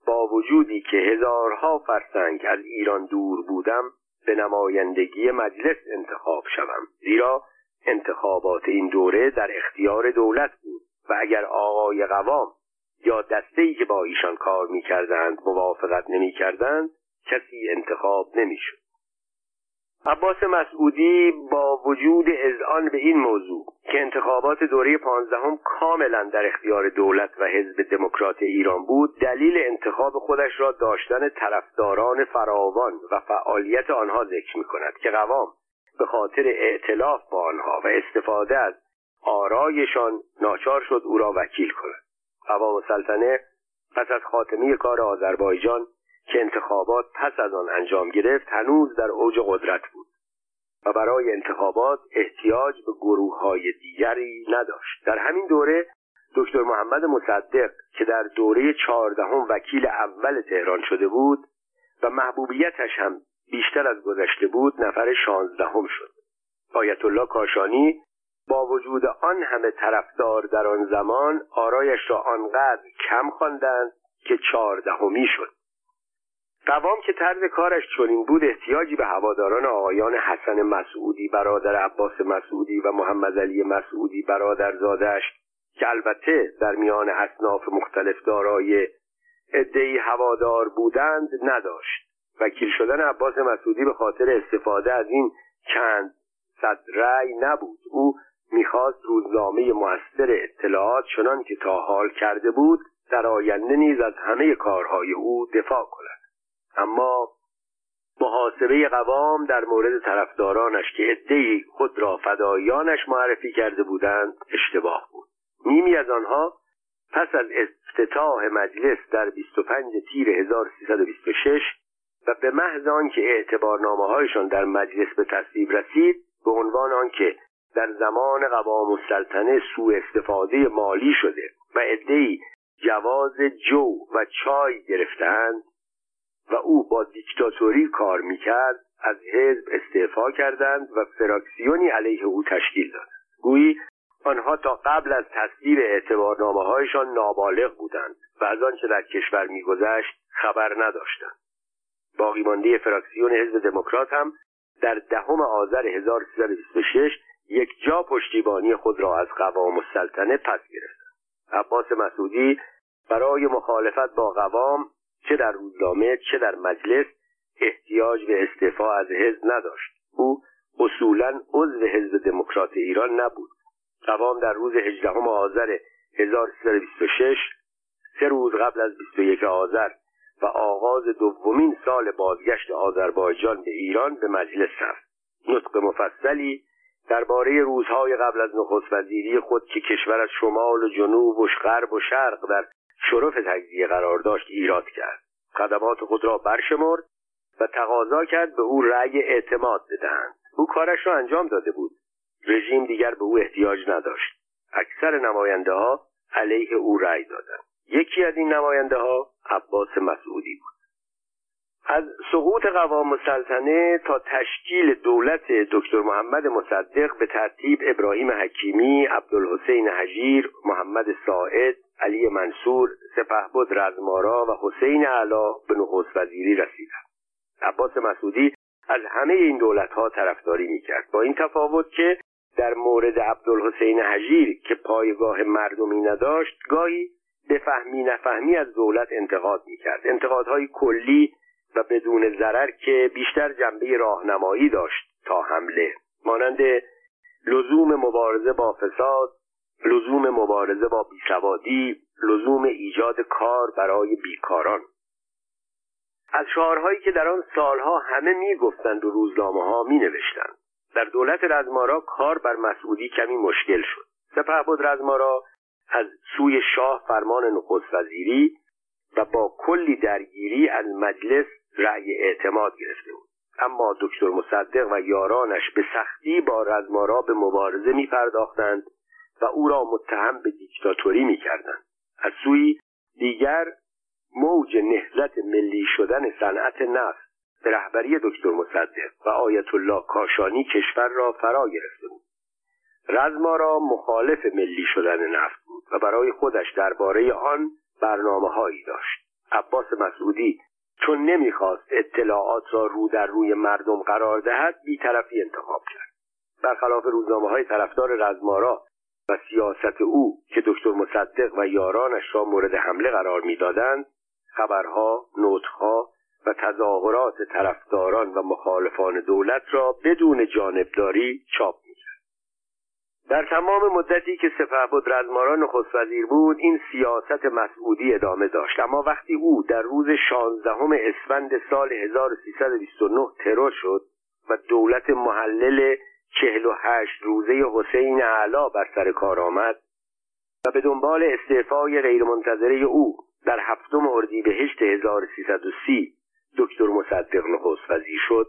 با وجودی که هزارها فرسنگ از ایران دور بودم به نمایندگی مجلس انتخاب شوم. زیرا انتخابات این دوره در اختیار دولت بود و اگر آقای قوام یا دسته‌ای که با ایشان کار می‌کردند موافقت نمی‌کردند کسی انتخاب نمی‌شد. عباس مسعودی با وجود اذعان به این موضوع که انتخابات دوره پانزدهم کاملا در اختیار دولت و حزب دموکرات ایران بود دلیل انتخاب خودش را داشتن طرفداران فراوان و فعالیت آنها ذکر می کند که قوام به خاطر ائتلاف با آنها و استفاده از آرایشان ناچار شد او را وکیل کند. قوام سلطنه پس از خاتمه کار آذربایجان که انتخابات پس از آن انجام گرفت هنوز در اوج قدرت بود و برای انتخابات احتیاج به گروه های دیگری نداشت. در همین دوره دکتر محمد مصدق که در دوره چهاردهم وکیل اول تهران شده بود و محبوبیتش هم بیشتر از گذشته بود نفر شانزدهم شد. آیت الله کاشانی با وجود آن همه طرفدار در آن زمان آرایش را آنقدر کم خواندند که چهاردهمی شد. قوام که طرز کارش چنین بود احتیاجی به هواداران آقایان حسن مسعودی برادر عباس مسعودی و محمد علی مسعودی برادر زادش که البته در میان اصناف مختلف دارای عدهای هوادار بودند نداشت. وکیل شدن عباس مسعودی به خاطر استفاده از این چند صد رأی نبود. او می‌خواست روزنامه موثر اطلاعات چنان که تا حال کرده بود در آینده نیز از همه کارهای او دفاع کند. اما محاسبه قوام در مورد طرفدارانش که عدهای خود را فدایانش معرفی کرده بودند اشتباه بود. نیمی از آنها پس از افتتاح مجلس در 25 تیر 1326 و به محض آنکه اعتبارنامه هایشان در مجلس به تصویب رسید به عنوان آنکه در زمان قوام السلطنه سوء استفاده مالی شده و عدهای جواز جو و چای گرفتند و او با دیکتاتوری کار می‌کرد از حزب استعفا کردند و فراکسیونی علیه او تشکیل دادند گویی آنها تا قبل از تصویب اعتبارنامه هایشان نابالغ بودند و از آنچه در کشور میگذشت خبر نداشتند. باقی مانده فراکسیون حزب دموکرات هم در دهم آذر 1326 یک جا پشتیبانی خود را از قوام السلطنه پس گرفتند. عباس مسعودی برای مخالفت با قوام چه در روزنامه چه در مجلس احتیاج به استعفا از حزب نداشت. او اصولا عضو حزب دموکرات ایران نبود. قوام در روز 18 آذر 1326 سه روز قبل از 21 آذر و آغاز دومین سال بازگشت آذربایجان به ایران به مجلس رفت. نطق مفصلی درباره روزهای قبل از نخست وزیری خود که کشور از شمال و جنوب و غرب و شرق در شرف تجزیه قرار داشت ایراد کرد. خدمات خود را برشمرد و تقاضا کرد به او رأی اعتماد بدهند. او کارش را انجام داده بود. رژیم دیگر به او احتیاج نداشت. اکثر نماینده ها علیه او رأی دادند. یکی از این نماینده ها عباس مسعودی بود. از سقوط قوام السلطنه تا تشکیل دولت دکتر محمد مصدق به ترتیب ابراهیم حکیمی، عبدالحسین حجیر، محمد ساعد، علی منصور، سپهبد رزمارا و حسین علا به نخست وزیری رسیدند. عباس مسعودی از همه این دولتها طرفداری می‌کرد با این تفاوت که در مورد عبدالحسین حجیر که پایگاه مردمی نداشت گاهی به فهمی نفهمی از دولت انتقاد می‌کرد انتقادهای کلی و بدون ضرر که بیشتر جنبه راهنمایی داشت تا حمله مانند لزوم مبارزه با فساد لزوم مبارزه با بیسوادی لزوم ایجاد کار برای بیکاران. از شعارهایی که در آن سالها همه می‌گفتند و روزنامه ها می نوشتند در دولت رزمارا کار بر مسعودی کمی مشکل شد. سپهبد رزمارا از سوی شاه فرمان نخست وزیری و با کلی درگیری از مجلس رأی اعتماد گرفته بود. اما دکتر مصدق و یارانش به سختی با رزمارا به مبارزه می پرداختند و او را متهم به دیکتاتوری می کردند. از سوی دیگر موج نهزت ملی شدن صنعت نفت به رهبری دکتر مصدق و آیت الله کاشانی کشور را فرا گرفته بود. رزمارا مخالف ملی شدن نفت بود و برای خودش درباره آن برنامه هایی داشت. عباس مسعودی چون نمی‌خواست اطلاعات را رو در روی مردم قرار دهد بیطرفی انتخاب کرد. برخلاف روزنامه های طرفدار رزمارا و سیاست او که دکتر مصدق و یارانش را مورد حمله قرار می‌دادند خبرها نوتها و تظاهرات طرفداران و مخالفان دولت را بدون جانبداری چاپ می‌کرد. در تمام مدتی که سپهبد رزماران نخست وزیر بود این سیاست مسعودی ادامه داشت. اما وقتی او در روز 16 اسفند سال 1329 ترور شد و دولت محلل 48 روزه حسین اعلا بر سر کار آمد و به دنبال استعفای غیرمنتظره او در هفتم اردیبهشت 1330 دکتر مصدق نخست وزیر شد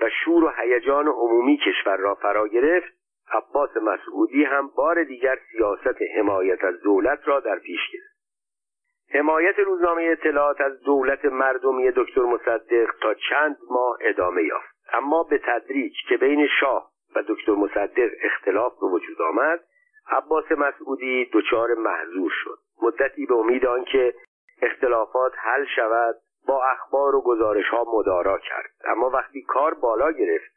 و شور و هیجان عمومی کشور را فرا گرفت. عباس مسعودی هم بار دیگر سیاست حمایت از دولت را در پیش گرفت. حمایت روزنامه اطلاعات از دولت مردمی دکتر مصدق تا چند ماه ادامه یافت اما به تدریج که بین شاه و دکتر مصدق اختلاف به وجود آمد. عباس مسعودی دچار محضور شد. مدتی به امید آنکه اختلافات حل شود با اخبار و گزارش ها مدارا کرد. اما وقتی کار بالا گرفت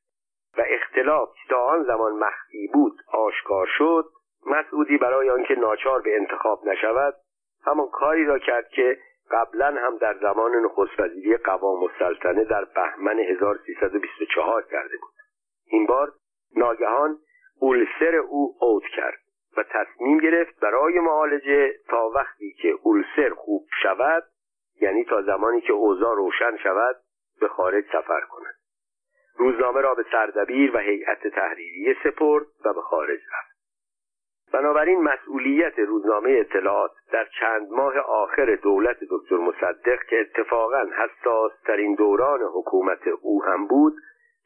و اختلاف تا آن زمان مخفی بود آشکار شد. مسعودی برای آنکه ناچار به انتخاب نشود همان کاری را کرد که قبلا هم در زمان نخست وزیری قوام السلطنه در بهمن 1324 کرده بود. این بار ناگهان اولسر او اوت کرد و تصمیم گرفت برای معالجه تا وقتی که اولسر خوب شود یعنی تا زمانی که اوضاع روشن شود به خارج سفر کند. روزنامه را به سردبیر و هیئت تحریریه سپرد و به خارج رفت. بنابراین مسئولیت روزنامه اطلاعات در چند ماه آخر دولت دکتر مصدق که اتفاقا حساس ترین دوران حکومت او هم بود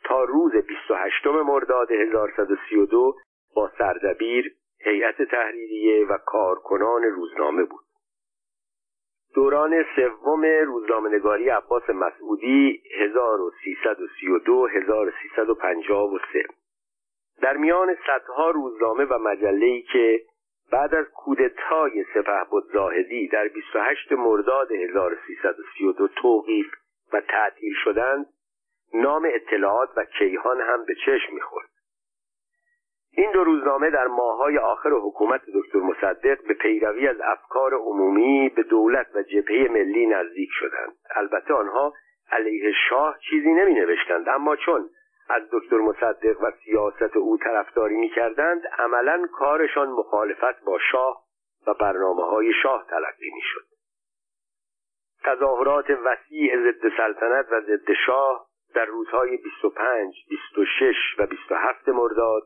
تا روز 28 مرداد 1132 با سردبیر هیئت تحریریه و کارکنان روزنامه بود. دوران سوم روزنامه‌نگاری عباس مسعودی 1332 1353 در میان صدها روزنامه و مجله‌ای که بعد از کودتای سپهبد زاهدی در 28 مرداد 1332 توقیف و تعطیل شدند نام اطلاعات و کیهان هم به چشم می‌خورد. این دو روزنامه در ماههای آخر حکومت دکتر مصدق به پیروی از افکار عمومی به دولت و جبهه ملی نزدیک شدند. البته آنها علیه شاه چیزی نمی نوشتند اما چون از دکتر مصدق و سیاست او طرفداری می کردند عملا کارشان مخالفت با شاه و برنامه های شاه تلقی می شد تظاهرات وسیع ضد سلطنت و ضد شاه در روزهای 25, 26 و 27 مرداد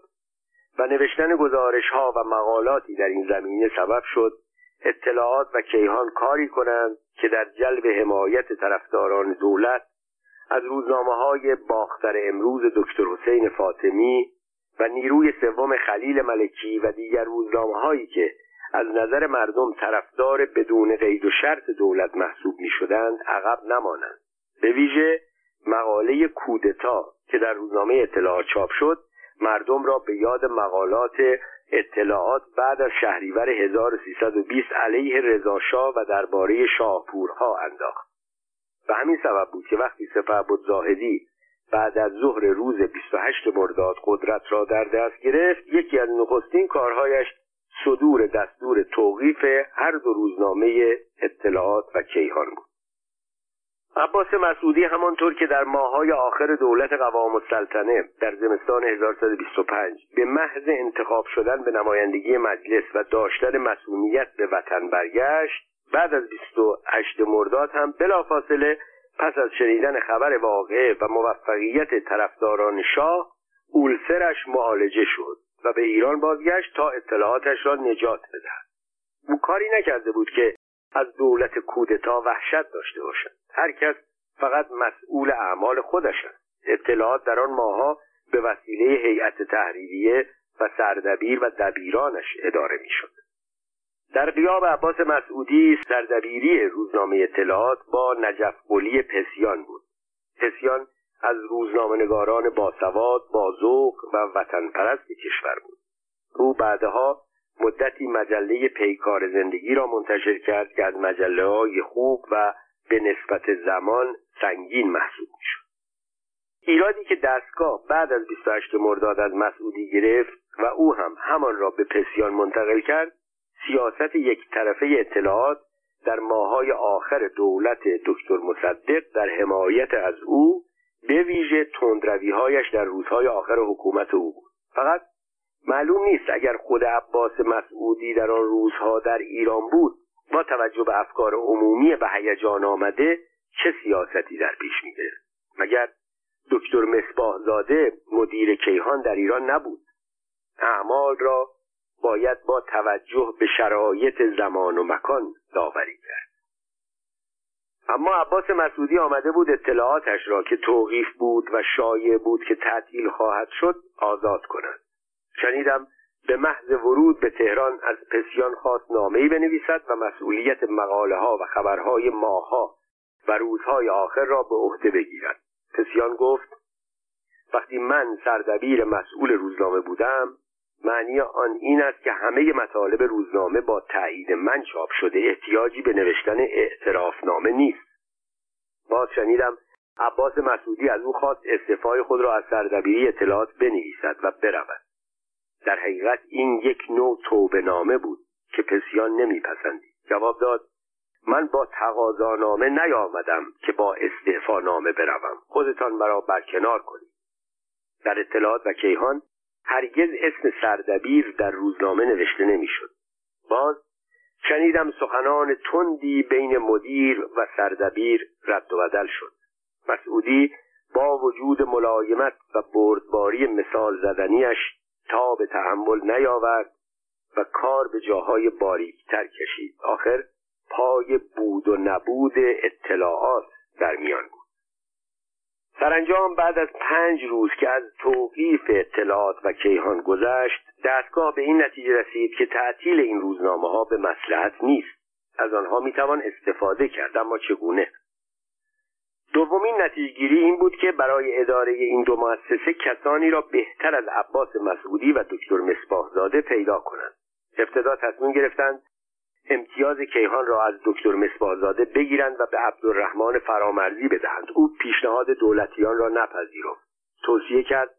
و نوشتن گزارش ها و مقالاتی در این زمینه سبب شد اطلاعات و کیهان کاری کنند که در جلب حمایت طرفداران دولت از روزنامه های باختر امروز دکتر حسین فاطمی و نیروی سوم خلیل ملکی و دیگر روزنامه هایی که از نظر مردم طرفدار بدون قید و شرط دولت محسوب می شدند عقب نمانند. به ویژه مقاله کودتا که در روزنامه اطلاعات چاپ شد مردم را به یاد مقالات اطلاعات بعد از شهریور 1320 علیه رضاشاه و درباره شاهپورها انداخت. و همین سبب بود که وقتی سپهبد زاهدی بعد از ظهر روز 28 مرداد قدرت را در دست گرفت یکی از نخستین کارهایش صدور دستور توقیف هر دو روزنامه اطلاعات و کیهان بود. عباس مسعودی همانطور که در ماهای آخر دولت قوام السلطنه در زمستان 1125 به محض انتخاب شدن به نمایندگی مجلس و داشتن مسئولیت به وطن برگشت بعد از 28 مرداد هم بلافاصله پس از شنیدن خبر واقعه و موفقیت طرفداران شاه اولسرش معالجه شد و به ایران بازگشت تا اطلاعاتش را نجات بدهد. او کاری نکرده بود که از دولت کودتا وحشت داشته باشد. هر کس فقط مسئول اعمال خودش است. اطلاعات در آن ماها به وسیله هیئت تحریریه و سردبیر و دبیرانش اداره می‌شد. در قیاب عباس مسعودی سردبیری روزنامه اطلاعات با نجف قلی پسیان بود. پسیان از روزنامهنگاران باسواد بازوق و وطن پرست کشور بود. او بعدها مدتی مجله پیکار زندگی را منتشر کرد که از مجله های خوب و به نسبت زمان سنگین محسوب می‌شد ایرادی که دستگاه بعد از 28 مرداد از مسعودی گرفت و او هم همان را به پسیان منتقل کرد سیاست یک طرفه اطلاعات در ماهای آخر دولت دکتر مصدق در حمایت از او به ویژه تندرویهایش در روزهای آخر حکومت او بود. فقط معلوم نیست اگر خود عباس مسعودی در آن روزها در ایران بود با توجه به افکار عمومی به هیجان آمده چه سیاستی در پیش میده؟ مگر دکتر مصباح زاده مدیر کیهان در ایران نبود؟ اعمال را باید با توجه به شرایط زمان و مکان داوری کرد. اما عباس مسعودی آمده بود اطلاعاتش را که توقیف بود و شایع بود که تعطیل خواهد شد آزاد کند. شنیدم به محض ورود به تهران از پسیان خواست نامهای بنویسد و مسئولیت مقاله ها و خبرهای ماها و روزهای آخر را به عهده بگیرد. پسیان گفت وقتی من سردبیر مسئول روزنامه بودم معنی آن این است که همه مطالب روزنامه با تایید من چاپ شده احتیاجی به نوشتن اعترافنامه نیست. باز شنیدم عباس مسعودی از او خواست استعفای خود را از سردبیری اطلاعات بنویسد و برود. در حقیقت این یک نوع توبه نامه بود که پسیان نمیپسندید. جواب داد من با تقاضانامه نیامدم که با استعفا نامه بروم. خودتان مرا برکنار کنید. در اطلاعات و کیهان هرگز اسم سردبیر در روزنامه نوشته نمی‌شد. باز شنیدم سخنان تندی بین مدیر و سردبیر رد و بدل شد. مسعودی با وجود ملایمت و بردباری مثال زدنیش تا به تحمل نیاورد و کار به جاهای باریکتر کشید. آخر پای بود و نبود اطلاعات در میان بود. سرانجام بعد از پنج روز که از توقیف اطلاعات و کیهان گذشت دستگاه به این نتیجه رسید که تعطیل این روزنامه ها به مسلحت نیست. از آنها می‌توان استفاده کرد اما چگونه؟ دومین نتیجهگیری این بود که برای اداره این دو مؤسسه کسانی را بهتر از عباس مسعودی و دکتر مصباحزاده پیدا کنند. ابتدا تصمیم گرفتند امتیاز کیهان را از دکتر مصباحزاده بگیرند و به عبدالرحمن فرامرزی بدهند. او پیشنهاد دولتیان را نپذیرفت. توصیه کرد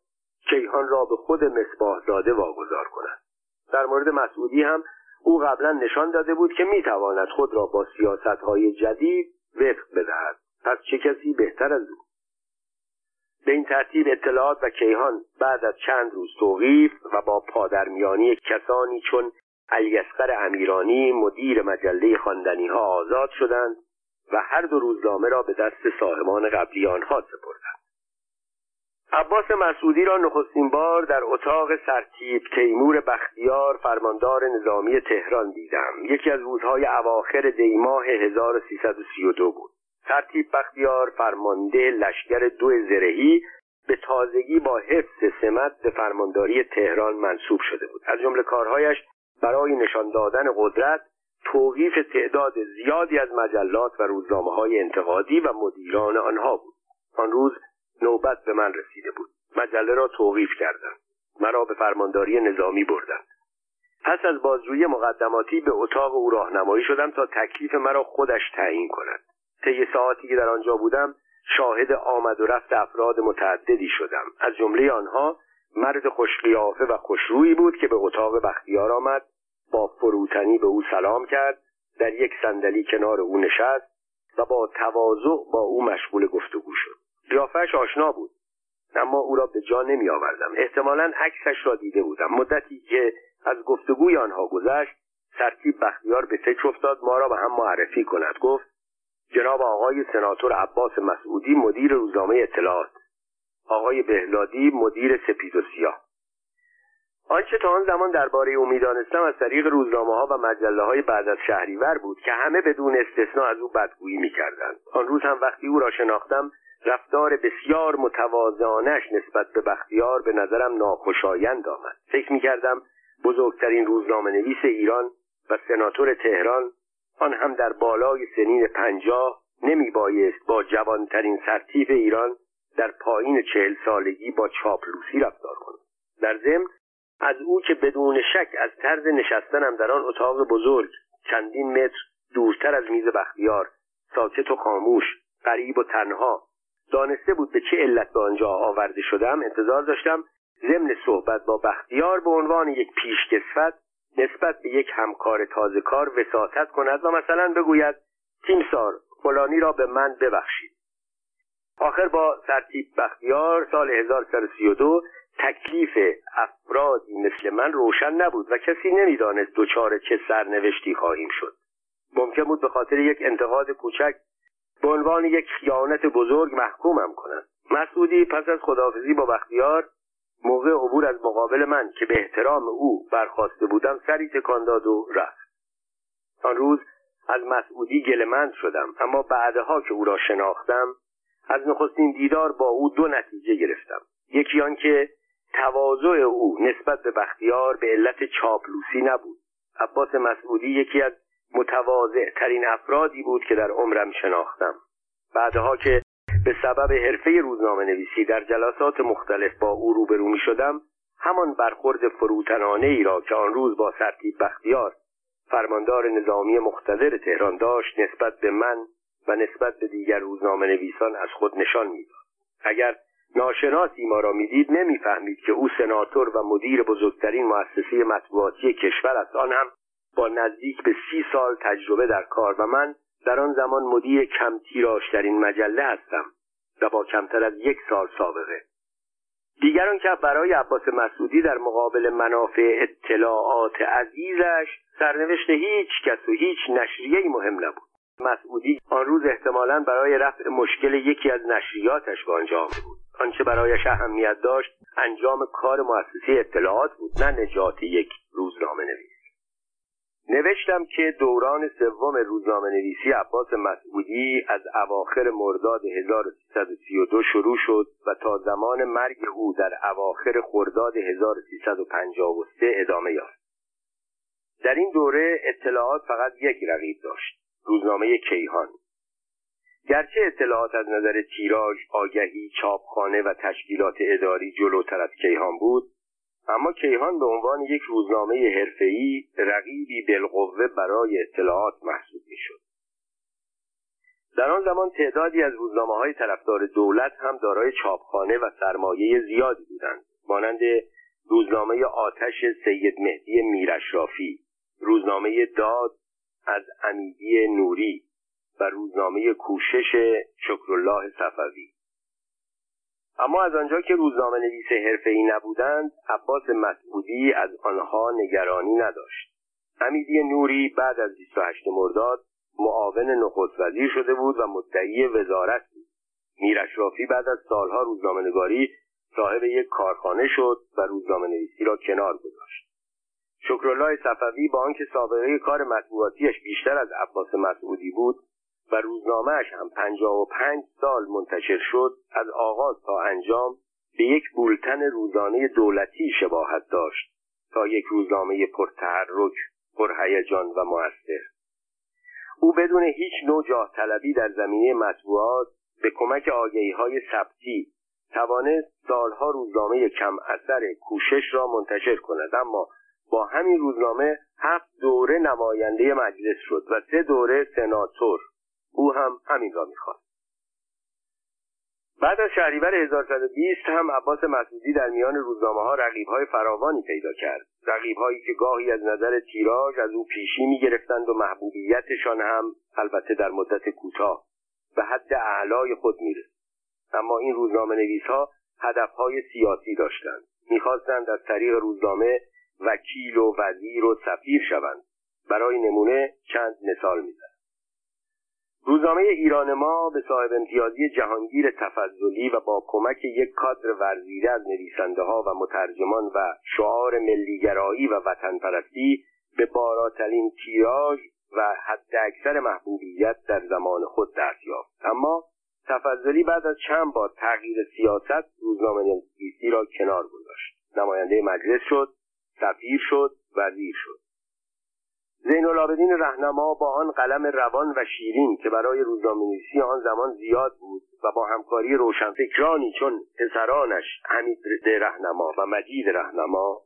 کیهان را به خود مصباحزاده واگذار کنند در مورد مسعودی هم او قبلا نشان داده بود که می‌تواند خود را با سیاستهای جدید وفق بدهد. پس چه کسی بهتر از او؟ به این ترتیب اطلاعات و کیهان بعد از چند روز توقیف و با پادرمیانی کسانی چون علیاصغر امیرانی مدیر مجله خواندنی ها آزاد شدند و هر دو روزنامه را به دست صاحبان قبلی آنها سپردند. عباس مسعودی را نخستین بار در اتاق سرتیب تیمور بختیار فرماندار نظامی تهران دیدم. یکی از روزهای اواخر دیماه 1332 بود. سرتیب بختیار فرمانده لشکر دو زرهی به تازگی با حفظ سمت به فرمانداری تهران منصوب شده بود. از جمله کارهایش برای نشان دادن قدرت توقیف تعداد زیادی از مجلات و روزنامه های انتقادی و مدیران آنها بود. آن روز نوبت به من رسیده بود. مجله را توقیف کردند. مرا به فرمانداری نظامی بردند. پس از بازجویی مقدماتی به اتاق او راهنمایی شدم تا تکلیف مرا خودش تعیین کند. طی ساعتی که در آنجا بودم شاهد آمد و رفت افراد متعددی شدم. از جمله آنها مرد خوشقیافه و خوشرویی بود که به اتاق بختیار آمد با فروتنی به او سلام کرد در یک صندلی کنار او نشست و با تواضع با او مشغول گفتگو شد. قیافهاش آشنا بود اما او را به جا نمی آوردم احتمالا عکسش را دیده بودم. مدتی که از گفتگوی آنها گذشت سرتیب بختیار به فکر افتاد ما را به هم معرفی کند. گفت جناب آقای سناتور عباس مسعودی مدیر روزنامه اطلاعات. آقای بهلادی مدیر سپید و سیاه. آنچه تا آن زمان درباره او می‌دانستم از طریق روزنامه ها و مجله های بعد از شهریور بود که همه بدون استثنا از او بدگویی می‌کردند. آن روز هم وقتی او را شناختم رفتار بسیار متواضعانش نسبت به بختیار به نظرم ناخوشایند آمد. فکر می‌کردم بزرگترین روزنامه نویس ایران و سناتور تهران آن هم در بالای سنین پنجاه نمی بایست با جوانترین سرتیف ایران در پایین چهل سالگی با چاپلوسی رفتار کند. در ضمن از او که بدون شک از طرز نشستنم در آن اتاق بزرگ چندین متر دورتر از میز بختیار ساکت و خاموش غریب و تنها دانسته بود به چه علت به آنجا آورده شدم انتظار داشتم ضمن صحبت با بختیار به عنوان یک پیشکسوت نسبت به یک همکار تازه کار وساطت کند و مثلا بگوید تیمسار فلانی را به من ببخشید. آخر با سرتیب بختیار سال 1332 تکلیف افرادی مثل من روشن نبود و کسی نمی‌دانست دچار چه سرنوشتی خواهیم شد. ممکن بود به خاطر یک انتقاد کوچک به عنوان یک خیانت بزرگ محکومم کنند مسعودی پس از خداحافظی با بختیار موقع عبور از مقابل من که به احترام او برخواسته بودم سری تکان داد و رفت. آن روز از مسعودی گلمند شدم اما بعدها که او را شناختم از نخستین دیدار با او دو نتیجه گرفتم. یکی آنکه تواضع او نسبت به بختیار به علت چاپلوسی نبود. عباس مسعودی یکی از متواضع ترین افرادی بود که در عمرم شناختم. بعدها که به سبب حرفه روزنامه نویسی در جلسات مختلف با او روبرو می شدم همان برخورد فروتنانه ای را که آن روز با سرتیب بختیار فرماندار نظامی مقتدر تهران داشت نسبت به من و نسبت به دیگر روزنامه نویسان از خود نشان می‌داد. اگر ناشناسی ما را می‌دید نمی‌فهمید که او سناتور و مدیر بزرگترین مؤسسه مطبوعاتی کشور است. آن هم با نزدیک به سی سال تجربه در کار و من در آن زمان مدیر کم تیراشترین مجله هستم. و با کمتر از یک سال سابقه. دیگران که برای عباس مسعودی در مقابل منافع اطلاعات عزیزش سرنوشت هیچ کس و هیچ نشریه مهم نبود. مسعودی آن روز احتمالا برای رفع مشکل یکی از نشریاتش به آنجا آمده بود. آنچه برایش اهمیت داشت انجام کار مؤسسه اطلاعات بود نه نجات یک روزنامه نویس نوشتم که دوران سوم روزنامه نویسی عباس مسعودی از اواخر مرداد 1332 شروع شد و تا زمان مرگ او در اواخر خرداد 1353 ادامه یافت. در این دوره اطلاعات فقط یک رقیب داشت روزنامه کیهان. گرچه اطلاعات از نظر تیراژ آگهی چاپخانه و تشکیلات اداری جلوتر از کیهان بود اما کیهان به عنوان یک روزنامه حرفه‌ای رقیبی بالقوه برای اطلاعات محسوب می‌شد. در آن زمان تعدادی از روزنامه های طرفدار دولت هم دارای چاپخانه و سرمایه زیادی بودند مانند روزنامه آتش سید مهدی میرشرافی روزنامه داد از امیدی نوری و روزنامه کوشش شکرالله صفوی. اما از آنجا که روزنامه نویس ای نبودند عباس مسعودی از آنها نگرانی نداشت. امیدی نوری بعد از 28 مرداد معاون نخست وزیر شده بود و مدعی وزارت بود. میرشرافی بعد از سالها روزنامه نگاری صاحب یک کارخانه شد و روزنامه نویسی را کنار گذاشت. شکرالله صفوی با آنکه سابقه کار مطبوعاتیش بیشتر از عباس مسعودی بود و روزنامهش هم پنجاه و پنج سال منتشر شد از آغاز تا انجام به یک بولتن روزانه دولتی شباهت داشت تا یک روزنامه پرتحرک پرهیجان و موثر. او بدون هیچ نوع جاه طلبی در زمینه مطبوعات به کمک آگهی های ثبتی توانست سالها روزنامه کم اثر کوشش را منتشر کند. اما با همین روزنامه هفت دوره نماینده مجلس شد و سه دوره سناتور. او هم همین را می‌خواست. بعد از شهریور 1120 هم عباس مسعودی در میان روزنامه ها رقیب های فراوانی پیدا کرد. رقیب هایی که گاهی از نظر تیراژ از او پیشی می گرفتند و محبوبیتشان هم البته در مدت کوتاه به حد اعلای خود می‌رسید. اما این روزنامه نویس ها هدف های سیاسی داشتند. می‌خواستند از طریق روزنامه وکیل و وزیر و سفیر شوند. برای نمونه چند مثال می‌زنم روزنامه ایران ما به صاحب امتیازی جهانگیر تفضلی و با کمک یک کادر ورزیده از نویسنده ها و مترجمان و شعار ملیگرایی و وطن پرستی به باراترین تیراژ و حد اکثر محبوبیت در زمان خود دست یافت. اما تفضلی بعد از چند بار تغییر سیاست روزنامه نویسی را کنار گذاشت. نماینده مجلس شد سفیر شد وزیر شد. زین العابدین رهنما با آن قلم روان و شیرین که برای روزنامه‌نویسی آن زمان زیاد بود و با همکاری روشنفکرانی چون پسرانش حمید رهنما و مجید رهنما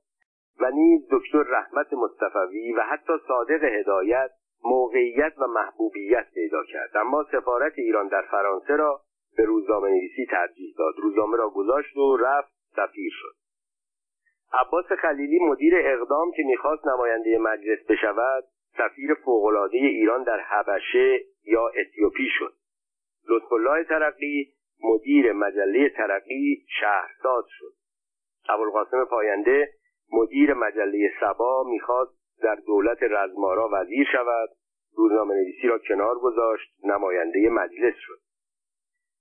و نیز دکتر رحمت مصطفوی و حتی صادق هدایت موقعیت و محبوبیت پیدا کرد. اما سفارت ایران در فرانسه را به روزنامه نویسی ترجیح داد. روزنامه را گذاشت و رفت سفیر شد. عباس خلیلی مدیر اقدام که می‌خواست نماینده مجلس بشود سفیر فوقالعاده ایران در حبشه یا اتیوپی شد. لطف الله ترقی مدیر مجله ترقی شهرساز شد. ابوالقاسم پاینده مدیر مجله سبا می‌خواست در دولت رزمارا وزیر شود روزنامه نویسی را کنار گذاشت نماینده مجلس شد.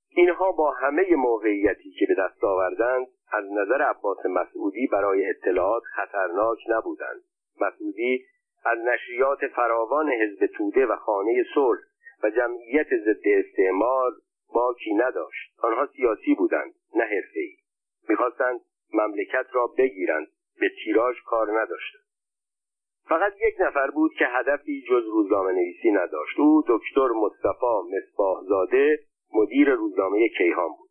اینها با همه موقعیتی که به دست آوردند از نظر عباس مسعودی برای اطلاعات خطرناک نبودند. مسعودی از نشریات فراوان حزب توده و خانه صلح و جمعیت ضد استعمار باکی نداشت. آنها سیاسی بودند نه حرفهای. می‌خواستند مملکت را بگیرند به تیراژ کار نداشتند. فقط یک نفر بود که هدفی جز روزنامه نویسی نداشت. او دکتر مصطفی مصباحزاده مدیر روزنامه کیهان بود.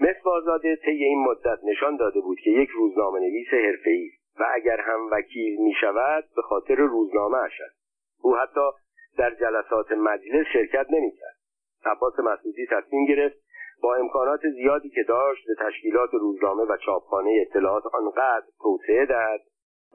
مصباحزاده طی این مدت نشان داده بود که یک روزنامه نویس حرفه‌ای و اگر هم وکیل می شود به خاطر روزنامه است. او حتی در جلسات مجلس شرکت نمی کرد عباس مسعودی تصمیم گرفت با امکانات زیادی که داشت به تشکیلات روزنامه و چاپخانه اطلاعات آنقدر توسعه دهد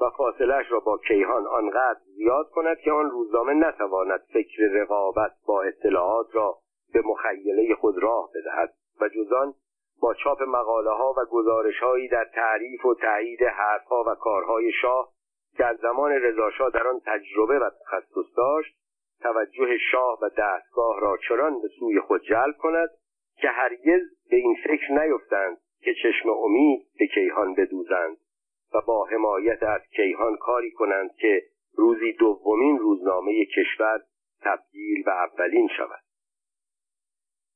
و فاصلش را با کیهان آنقدر زیاد کند که آن روزنامه نتواند فکر رقابت با اطلاعات را به مخیله خود راه بدهد و جزان با چاپ مقاله ها و گزارش هایی در تعریف و تایید حرفها و کارهای شاه که از زمان رضاشاه در آن تجربه و تخصص داشت توجه شاه و دستگاه را چران به سوی خود جلب کند که هرگز به این فکر نیفتند که چشم امید به کیهان بدوزند و با حمایت از کیهان کاری کنند که روزی دومین روزنامه کشور تبدیل به اولین شود.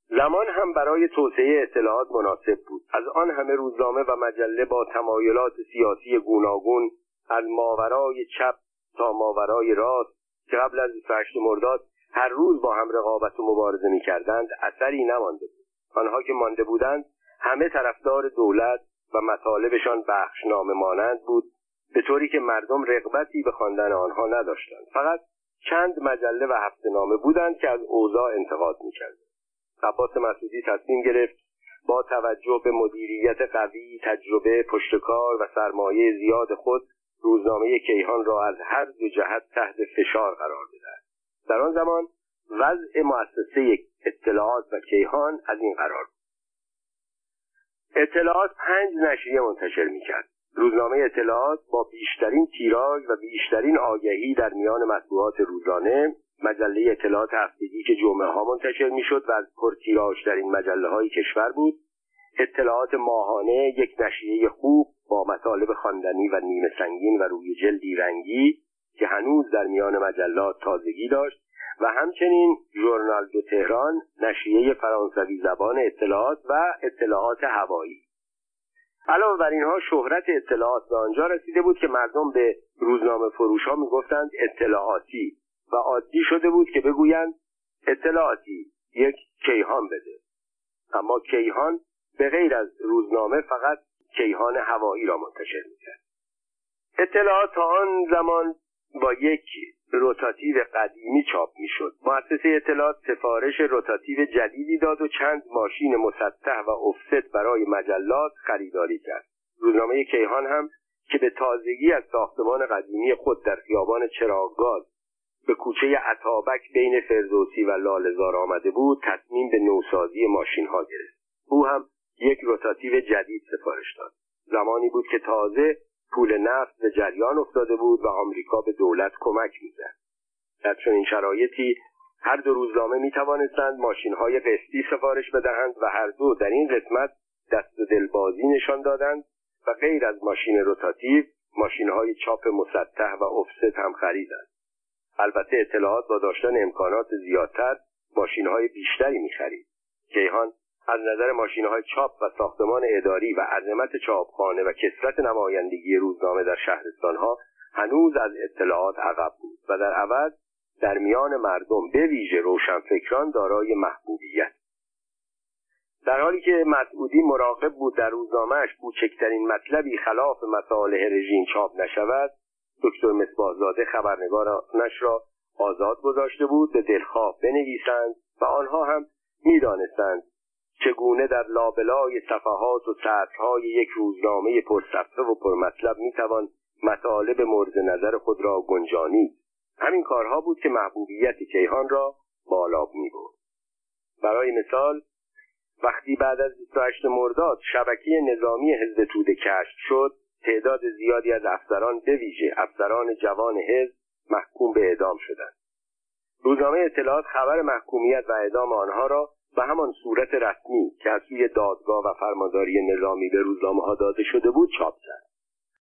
زمان هم برای توسعه اطلاعات مناسب بود. از آن همه روزنامه و مجله با تمایلات سیاسی گوناگون از ماورای چپ تا ماورای راست که قبل از 28 مرداد هر روز با هم رقابت و مبارزه می‌کردند اثری نمانده بود. آنها که مانده بودند همه طرفدار دولت و مطالبشان بخشنامه مانند بود به طوری که مردم رغبتی به خواندن آنها نداشتند. فقط چند مجله و هفته نامه بودند که از اوضاع انتقاد می‌کردند. عباس مسعودی تصمیم گرفت با توجه به مدیریت قوی تجربه پشتکار و سرمایه زیاد خود روزنامه کیهان را از هر دو جهت تحت فشار قرار بدهد. در آن زمان وضع مؤسسه اطلاعات و کیهان از این قرار بود. اطلاعات پنج نشریه منتشر می‌کرد. روزنامه اطلاعات با بیشترین تیراژ و بیشترین آگهی در میان مطبوعات روزانه مجله اطلاعات هفتگی که جمعه ها منتشر می‌شد و از پرتیراژترین مجله های کشور بود اطلاعات ماهانه یک نشریه خوب با مطالب خواندنی و نیمه سنگین و روی جلدی رنگی که هنوز در میان مجلات تازگی داشت و همچنین ژورنال دو تهران نشریه فرانسوی زبان اطلاعات و اطلاعات هوایی. علاوه بر اینها شهرت اطلاعات به آنجا رسیده بود که مردم به روزنامه فروش ها می‌گفتند اطلاعاتی. و عادی شده بود که بگویند اطلاعاتی یک کیهان بده. اما کیهان به غیر از روزنامه فقط کیهان هوایی را منتشر می‌کرد. اطلاعات آن زمان با یک روتاتیو قدیمی چاپ می‌شد. مؤسسه اطلاعات سفارش روتاتیو جدیدی داد و چند ماشین مسطح و افست برای مجلات خریداری کرد. روزنامه کیهان هم که به تازگی از ساختمان قدیمی خود در خیابان چراغگاز به کوچه عطابک بین فردوسی و لالزار آمده بود تصمیم به نوسازی ماشین ها گرفت. او هم یک روتاتیو جدید سفارش داد. زمانی بود که تازه پول نفت به جریان افتاده بود و آمریکا به دولت کمک می‌زد. در چنین شرایطی هر دو روزنامه می توانستند ماشین های قسطی سفارش بدهند و هر دو در این قسمت دست و دلبازی نشان دادند و غیر از ماشین روتاتیو ماشین های چاپ مسطح و افست هم خریدند. البته اطلاعات با داشتن امکانات زیادتر ماشین های بیشتری می خرید کیهان از نظر ماشین های چاپ و ساختمان اداری و عظمت چاپخانه و کسرت نمایندگی روزنامه در شهرستان ها هنوز از اطلاعات عقب بود و در عوض در میان مردم به ویژه روشنفکران دارای محبوبیت. در حالی که مسعودی مراقب بود در روزنامهش کوچکترین مطلبی خلاف مصالح رژیم چاپ نشود دکتر مصباحزاده خبرنگارانش را آزاد گذاشته بود به دلخواه بنویسند و آنها هم می‌دانستند چگونه در لابلای صفحات و سطرهای یک روزنامه پرصفحه و پرمطلب می‌توان مطالب مورد نظر خود را گنجانی. همین کارها بود که محبوبیت کیهان را بالا می برد برای مثال وقتی بعد از 28 مرداد شبکه نظامی حزب توده کشف شد تعداد زیادی از افسران به ویژه افسران جوان حزب محکوم به اعدام شدند. روزنامه اطلاعات خبر محکومیت و اعدام آنها را به همان صورت رسمی که از سوی دادگاه و فرمانداری نظامی به روزنامه ها داده شده بود چاپ کرد.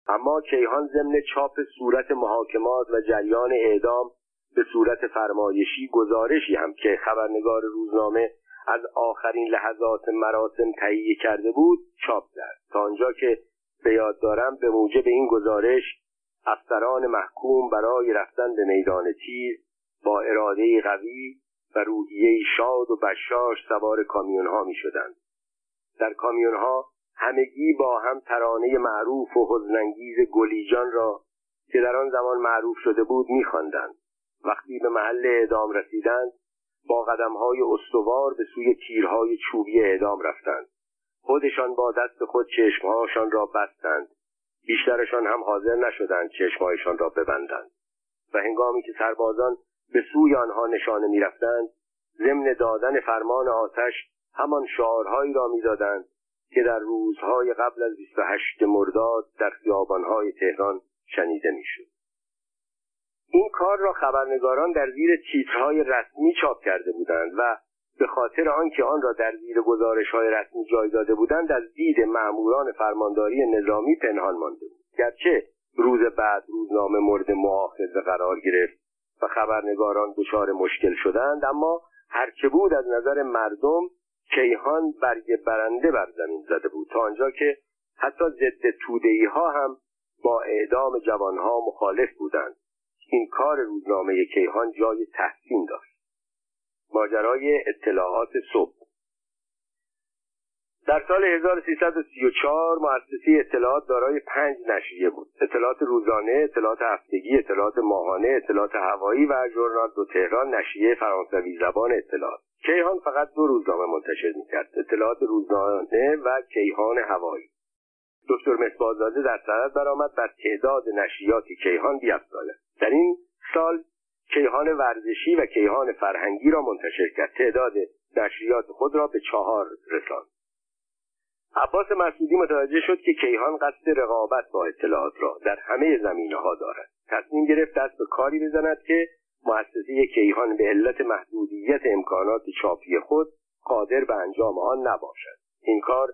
اما کیهان ضمن چاپ صورت محاکمات و جریان اعدام به صورت فرمایشی گزارشی هم که خبرنگار روزنامه از آخرین لحظات مراسم تهیه کرده بود چاپ کرد. تا آنجا که به یاد دارم به موجب این گزارش افسران محکوم برای رفتن به میدان تیر با اراده قوی و روحیه شاد و بشاش سوار کامیون ها می شدند. در کامیون ها همگی با هم ترانه معروف و حزنانگیز گلیجان را که در آن زمان معروف شده بود میخواندند وقتی به محل اعدام رسیدند با قدمهای استوار به سوی تیرهای چوبی اعدام رفتند خودشان با دست خود چشمهاشان را بستند. بیشترشان هم حاضر نشدند چشمهایشان را ببندند. و هنگامی که سربازان به سوی آنها نشانه می‌رفتند ضمن دادن فرمان آتش همان شعارهایی را می‌دادند که در روزهای قبل از 28 مرداد در خیابانهای تهران شنیده می‌شد. این کار را خبرنگاران در زیر تیترهای رسمی چاپ کرده بودند و به خاطر آنکه آن را در زیر گزارش های رسمی جای داده بودند از دید مأموران فرمانداری نظامی پنهان مانده بود. گرچه روز بعد روزنامه مورد مؤاخذه قرار گرفت و خبرنگاران دچار مشکل شدند اما هرچه بود از نظر مردم کیهان برگ برنده بر زمین زده بود تا آنجا که حتی ضد تودهی ها هم با اعدام جوانها مخالف بودند. این کار روزنامه کیهان جای تحسین داشت. ماجرای اطلاعات صبح. در سال 1334 مؤسسه اطلاعات دارای پنج نشریه بود. اطلاعات روزانه اطلاعات هفتگی اطلاعات ماهانه اطلاعات هوایی و ژورنال دو تهران نشریه فرانسوی زبان اطلاعات. کیهان فقط دو روزنامه منتشر می‌کرد اطلاعات روزانه و کیهان هوایی. دکتر مصباحزاده در سند برآمد بر تعداد نشریات کیهان بیافزاید در این سال کیهان ورزشی و کیهان فرهنگی را منتشر کرد. تعداد نشریات خود را به چهار رساند. عباس مسعودی متوجه شد که کیهان قصد رقابت با اطلاعات را در همه زمینه ها دارد. تصمیم گرفت دست به کاری بزند که مؤسسه کیهان به علت محدودیت امکانات چاپی خود قادر به انجام آن نباشد. این کار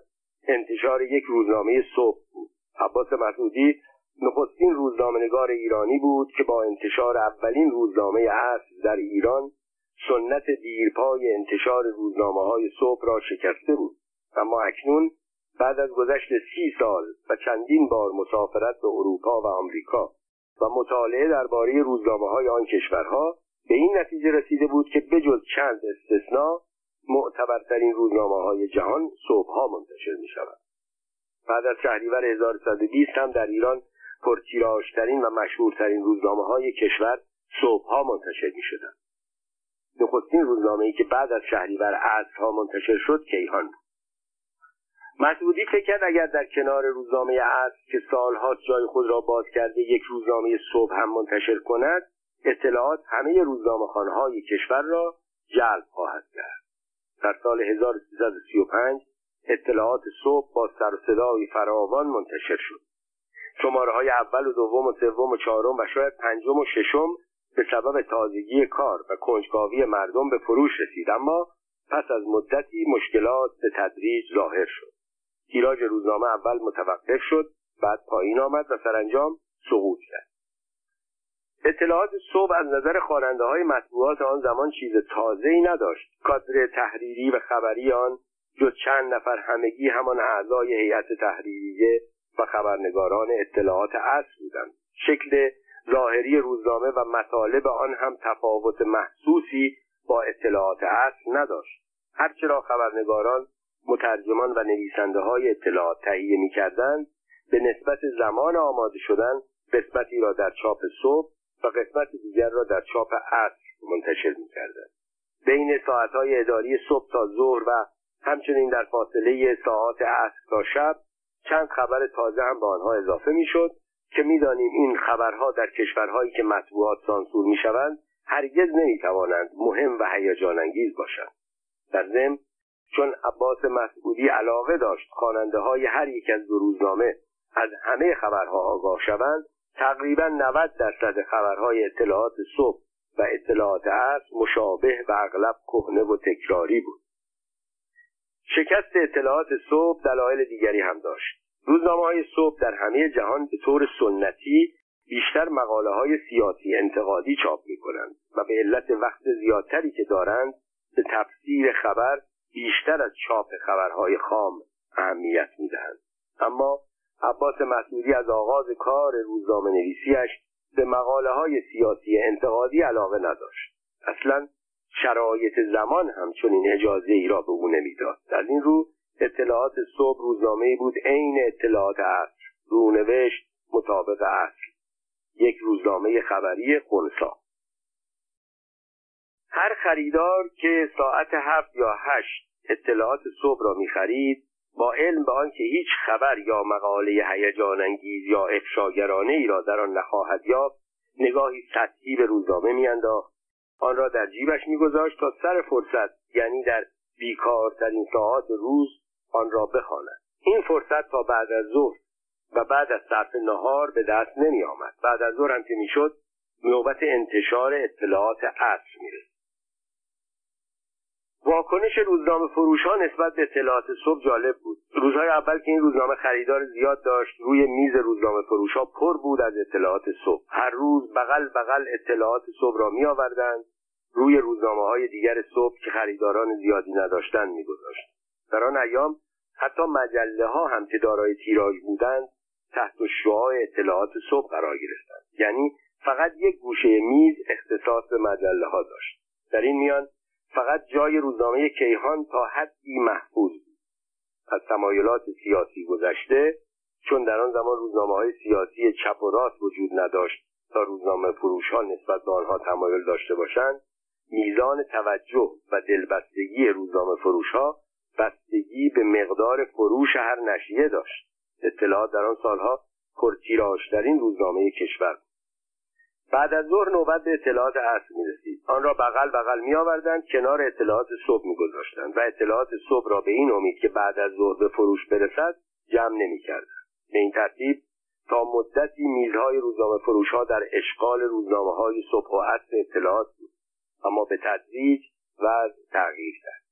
انتشار یک روزنامه صبح بود. عباس مسعودی نخستین روزنامهنگار ایرانی بود که با انتشار اولین روزنامه اصل در ایران سنت دیرپای انتشار روزنامه های صبح را شکسته بود اما اکنون بعد از گذشت سی سال و چندین بار مسافرت به اروپا و آمریکا و مطالعه درباره روزنامه های آن کشورها به این نتیجه رسیده بود که بجز چند استثنا معتبرترین روزنامه های جهان صبحها منتشر می شود. بعد از شهریور 1120 هم در ایران پرتیراژترین و مشهورترین روزنامه های کشور صبحها منتشر می شدن. نخستین روزنامه ای که بعد از شهریور عصرها منتشر شد کیهان بود. مسعودی فکر کرد اگر در کنار روزنامه اصل که سالهاست جای خود را باز کرده یک روزنامه صبح هم منتشر کند اطلاعات همه روزنامه خانهای کشور را جلب خواهد کرد در سال 1335 اطلاعات صبح با سر صدای فراوان منتشر شد شماره های اول و دوم و سوم و چهارم و شاید پنجم و ششم به سبب تازگی کار و کنجکاوی مردم به فروش رسید. اما پس از مدتی مشکلات به تدریج ظاهر شد. تیراژ روزنامه اول متوقف شد بعد پایین آمد و سرانجام سقوط کرد. اطلاعات صبح از نظر خواننده های مطبوعات آن زمان چیز تازه ای نداشت. کادر تحریری و خبری آن جز چند نفر همگی همان اعضای هیئت تحریریه و خبرنگاران اطلاعات اصل بودند. شکل ظاهری روزنامه و مطالب آن هم تفاوت محسوسی با اطلاعات اصل نداشت. هرچرا خبرنگاران مترجمان و نویسنده های اطلاعات تهیه می کردند به نسبت زمان آماده شدن قسمتی را در چاپ صبح و قسمت دیگر را در چاپ عصر منتشر می کردند بین ساعتهای اداری صبح تا ظهر و همچنین در فاصله ساعات عصر تا شب چند خبر تازه هم به آنها اضافه می‌شد که می‌دانیم این خبرها در کشورهایی که مطبوعات سانسور می‌شوند هرگز نمی‌توانند مهم و هیجان انگیز باشند. در ضمن چون عباس مسعودی علاقه داشت خواننده های هر یک از دو روزنامه از همه خبرها آگاه شوند تقریبا 90 درصد خبرهای اطلاعات صبح و اطلاعات عصر مشابه و اغلب کهنه و تکراری بود. شکست اطلاعات صبح دلایل دیگری هم داشت روزنامه های صبح در همه جهان به طور سنتی بیشتر مقاله های سیاسی انتقادی چاپ می کنند و به علت وقت زیادتری که دارند به تفسیر خبر بیشتر از چاپ خبرهای خام اهمیت می دهند. اما عباس مسعودی از آغاز کار روزنامه نویسیش به مقاله های سیاسی انتقادی علاقه نداشت اصلا شرایط زمان همچون این اجازه ای را به او نمی‌داد. در این رو اطلاعات صبح روزنامه بود عین اطلاعات عصر رونوشت مطابق اصل یک روزنامه خبری خونسا. هر خریدار که ساعت هفت یا هشت اطلاعات صبح را می‌خرید با علم به آنکه هیچ خبر یا مقاله هیجان انگیز یا افشاگرانه ای را در آن نخواهد یافت نگاهی سطحی به روزنامه میانداخت آن را در جیبش میگذاشت تا سر فرصت یعنی در بیکارترین ساعات روز آن را بخواند. این فرصت تا بعد از ظهر و بعد از صرف نهار به دست نمی آمد بعد از ظهر هم که می‌شد نوبت انتشار اطلاعات عصر می واکنش روزنامه فروش نسبت به اطلاعات صبح جالب بود. روزهای اول که این روزنامه خریدار زیاد داشت روی میز روزنامه فروش ها پر بود از اطلاعات صبح. هر روز بغل بغل اطلاعات صبح را می آوردند روی روزنامه های دیگر صبح که خریداران زیادی نداشتند میگذاشت. در آن ایام حتی مجله ها هم که دارای تیراژ بودند تحت شعاع اطلاعات صبح قرار گرفتند. یعنی فقط یک گوشه میز اختصاص به مجله ها داشت. در این میان فقط جای روزنامه کیهان تا حدی محفوظ بود. از تمایلات سیاسی گذشته چون در آن زمان روزنامه های سیاسی چپ و راست وجود نداشت تا روزنامه فروش ها نسبت به آنها تمایل داشته باشند میزان توجه و دلبستگی روزنامه فروش ها بستگی به مقدار فروش هر نشریه داشت. اطلاعات در آن سالها پرتیراژترین روزنامه کشور بعد از ظهر نوبت به اطلاعات اصل می رسید آن را بغل بغل می آوردند کنار اطلاعات صبح می گذاشتند و اطلاعات صبح را به این امید که بعد از ظهر به فروش برسد جمع نمی کردند به این ترتیب تا مدتی میزهای روزنامه فروش ها در اشغال روزنامه های صبح و عصر اطلاعات بود. اما به تدریج وضع تغییر کرد.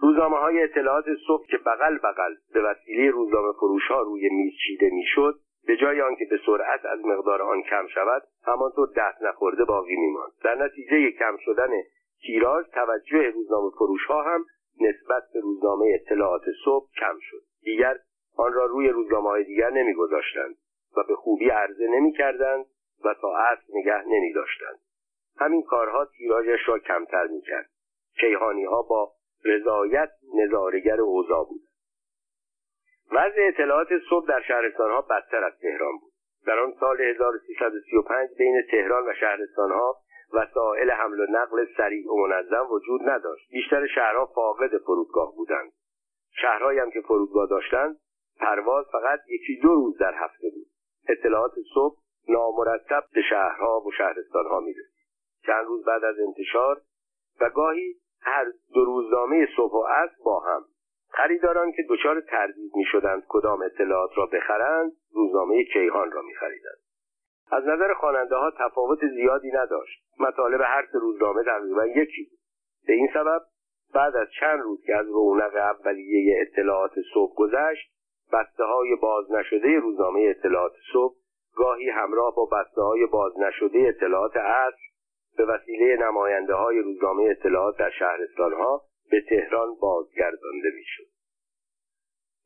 روزنامه های اطلاعات صبح که بغل بغل به وسیله روزنامه فروش ها روی میز چیده می‌شد به جای آنکه به سرعت از مقدار آن کم شود همانطور دست نخورده باقی میماند. در نتیجه کم شدن تیراژ توجه روزنامه فروش ها هم نسبت به روزنامه اطلاعات صبح کم شد. دیگر آن را روی روزنامه های دیگر نمیگذاشتند و به خوبی عرضه نمی‌کردند و تا عصر نگه نمی داشتند. همین کارها تیراژش را کمتر می‌کرد. کیهانی ها با رضایت نظارگر اوضاع بود. وضع اطلاعات صبح در شهرستان ها بدتر از تهران بود. در آن سال 1335 بین تهران و شهرستان ها وسایل حمل و نقل سریع و منظم وجود نداشت. بیشتر شهرها فاقد فرودگاه بودند. شهرهایی هم که فرودگاه داشتند پرواز فقط یکی دو روز در هفته بود. اطلاعات صبح نامرتب به شهرها و شهرستانها می‌رسید. چند روز بعد از انتشار و گاهی هر دو روزنامه صبح و عصر با هم خریداران که دچار تردید می شدند کدام اطلاعات را بخرند روزنامه کیهان را می خریدند. از نظر خواننده ها تفاوت زیادی نداشت مطالب هر سه روزنامه تقریبا یکی بود به این سبب بعد از چند روز که از رونق اولیه اطلاعات صبح گذشت بسته های باز نشده روزنامه اطلاعات صبح گاهی همراه با بسته های باز نشده اطلاعات عصر به وسیله نماینده های روزنامه اطلاعات در شهرستان ها به تهران بازگردانده می‌شد.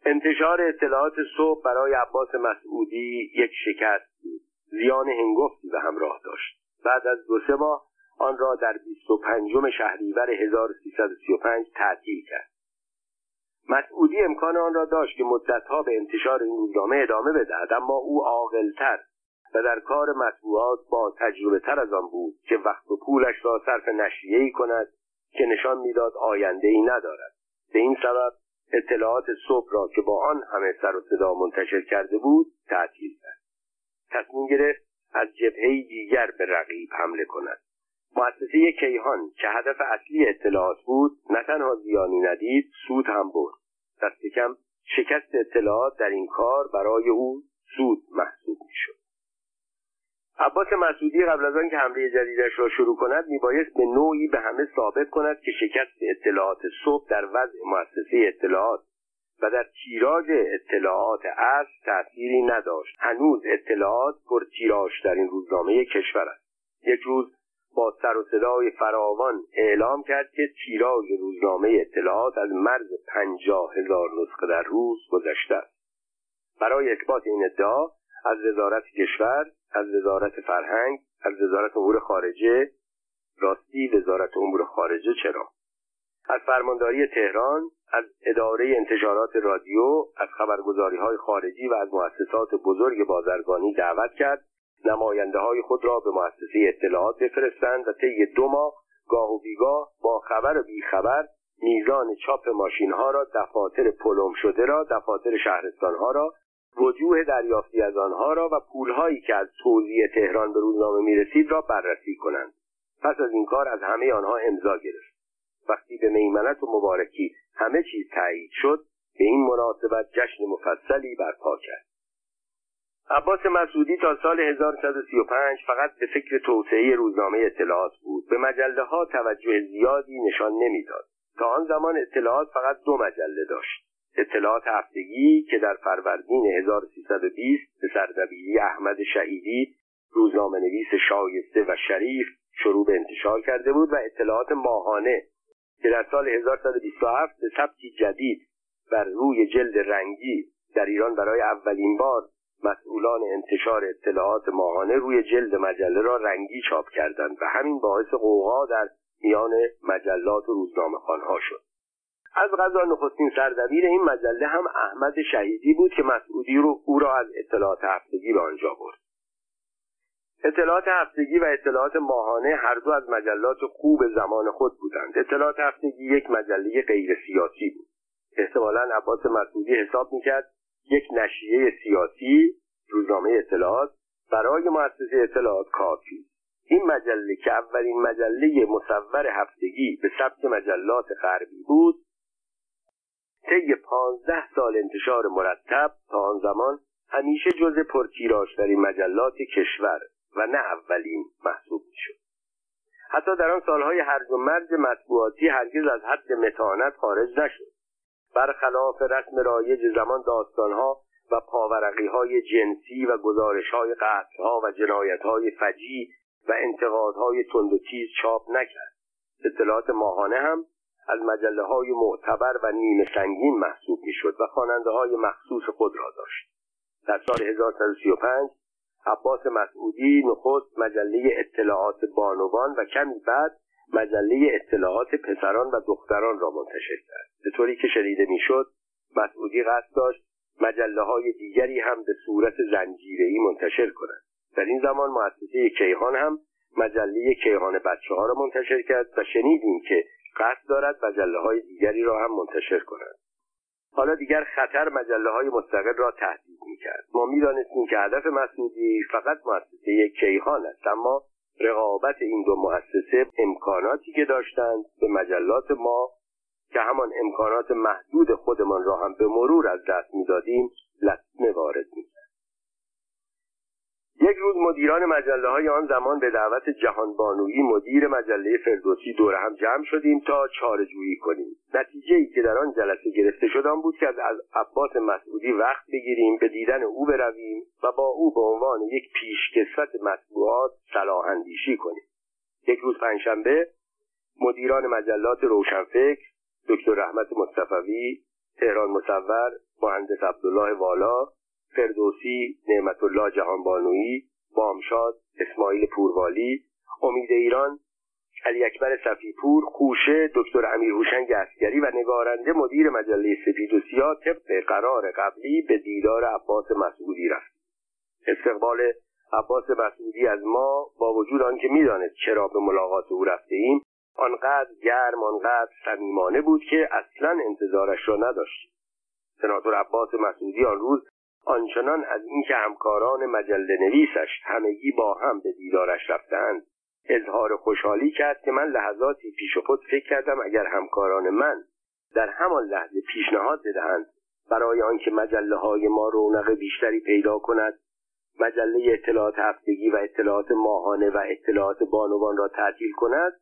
انتشار اطلاعات صبح برای عباس مسعودی یک شکست بود. زیان هنگفتی به همراه داشت. بعد از دو سه ماه آن را در 25 شهریور 1335 تعطیل کرد. مسعودی امکان آن را داشت که مدتها به انتشار این روزنامه ادامه بدهد اما او عاقلتر و در کار مطبوعات با تجربه تر از آن بود که وقت و پولش را صرف نشریه ای کند که نشان می‌داد آینده ای ندارد. به این سبب اطلاعات صبح را که با آن همه سر و صدا منتشر کرده بود تعطیل کرد. تصمیم گرفت از جبهه دیگر به رقیب حمله کند. مؤسسه کیهان که هدف اصلی اطلاعات بود نه تنها زیانی ندید سود هم برد. دست کم شکست اطلاعات در این کار برای او سود محسوب می‌شد. عباس مسعودی قبل از آنکه حمله جدیدش را شروع کند میبایست به نوعی به همه ثابت کند که شکست اطلاعات صبح در وضع مؤسسه اطلاعات و در تیراژ اطلاعات اصل تأثیری نداشت. هنوز اطلاعات پر در این روزنامه کشور است. یک روز با سر و صدای فراوان اعلام کرد که تیراژ روزنامه اطلاعات از مرز پنجاه هزار نسخه در روز گذشته است. برای اثبات این ادعا از وزارت کشور از وزارت فرهنگ از وزارت امور خارجه. راستی وزارت امور خارجه چرا؟ از فرمانداری تهران از اداره انتشارات رادیو از خبرگزاری های خارجی و از مؤسسات بزرگ بازرگانی دعوت کرد. نماینده های خود را به مؤسسه اطلاعات بفرستند و طی دو ماه گاه و بیگاه با خبر و بیخبر میزان چاپ ماشین ها را دفاتر پلم شده را دفاتر شهرستان ها را وجوه دریافتی از آنها را و پولهایی که از توزیع تهران به روزنامه می‌رسید را بررسی کنند. پس از این کار از همه آنها امضا گرفت. وقتی به میمنت و مبارکی همه چیز تایید شد به این مناسبت جشن مفصلی برپا کرد. عباس مسعودی تا سال 1135 فقط به فکر توسعه روزنامه اطلاعات بود. به مجله ها توجه زیادی نشان نمی‌داد. تا آن زمان اطلاعات فقط دو مجله داشت. اطلاعات هفتگی که در فروردین 1320 به سردبیری احمد شهیدی روزنامه نویس شایسته و شریف شروع به انتشار کرده بود و اطلاعات ماهانه که در سال 1127 به سبکی جدید بر روی جلد رنگی در ایران برای اولین بار مسئولان انتشار اطلاعات ماهانه روی جلد مجله را رنگی چاپ کردند و همین باعث قوقا در میان مجلات و روزنامه خانها شد. از غذا نخستین سردبیر این مجله هم احمد شهیدی بود که مسعودی رو او را از اطلاعات هفتگی به آنجا برد. اطلاعات هفتگی و اطلاعات ماهانه هر دو از مجلات خوب زمان خود بودند. اطلاعات هفتگی یک مجله غیر سیاسی بود. احتمالا عباس مسعودی حساب می‌کرد یک نشریه سیاسی روزنامه اطلاعات برای مؤسسه اطلاعات کافی. این مجله که اولین مجله مصور هفتگی به سبک مجلات غربی بود طی پانزده سال انتشار مرتب تا آن زمان همیشه جز پرتیراژترین مجلات کشور و نه اولین محسوب می‌شد. حتی در آن سالهای هرج و مرج مطبوعاتی هرگز از حد متانت خارج نشد. برخلاف رسم رایج زمان داستانها و پاورقی های جنسی و گزارش های قتل ها و جنایت های فجی و انتقادهای تند و تیز چاپ نکرد. اطلاعات ماهانه هم از مجله های معتبر و نیمه سنگین محسوب می‌شد و خواننده های مخصوص خود را داشت. در سال 1135 عباس مسعودی نخست مجله اطلاعات بانوان و کمی بعد مجله اطلاعات پسران و دختران را منتشر کرد. به طوری که شنیده می‌شد مسعودی قصد داشت مجله های دیگری هم به صورت زنجیره‌ای منتشر کند در این زمان مؤسسه کیهان هم مجله کیهان بچه ها را منتشر کرد و شنیدیم که قصد دارد مجله های دیگری را هم منتشر کند. حالا دیگر خطر مجله های مستقل را تهدید می‌کرد. ما می‌دانستیم که هدف مسعودی فقط مؤسسه کیهان است اما رقابت این دو مؤسسه امکاناتی که داشتند به مجلات ما که همان امکانات محدود خودمان را هم به مرور از دست می‌دادیم لطمه وارد می‌کرد. یک روز مدیران مجله های آن زمان به دعوت جهانبانویی مدیر مجله فردوسی دور هم جمع شدیم تا چارجویی کنیم. نتیجه ای که در آن جلسه گرفته شد آن بود که از عباس مسعودی وقت بگیریم به دیدن او برویم و با او به عنوان یک پیشکسوت مطبوعات صلاح اندیشی کنیم. یک روز پنجشنبه مدیران مجلات روشنفکر دکتر رحمت مصطفوی تهران مصور مهندس عبدالله والا فردوسی نعمت الله جهانبانویی بامشاد اسماعیل پوروالی امید ایران علی اکبر صفیپور خوشه دکتر امیر هوشنگ اسکری و نگارنده مدیر مجله سپید و سیاه طبق قرار قبلی به دیدار عباس مسعودی رفت. استقبال عباس مسعودی از ما با وجود آنکه می‌دانست چرا به ملاقات او رفته ایم آنقدر گرم آنقدر صمیمانه بود که اصلا انتظارش را نداشت. سناتور عباس مسعودی آن روز آنچنان از اینکه همکاران مجله نویسش همگی با هم به دیدارش رفتند اظهار خوشحالی کرد که من لحظاتی پیش خود فکر کردم اگر همکاران من در همان لحظه پیشنهاد بدهند برای آنکه مجله های ما رونق بیشتری پیدا کند مجله اطلاعات هفتگی و اطلاعات ماهانه و اطلاعات بانوان را تعطیل کند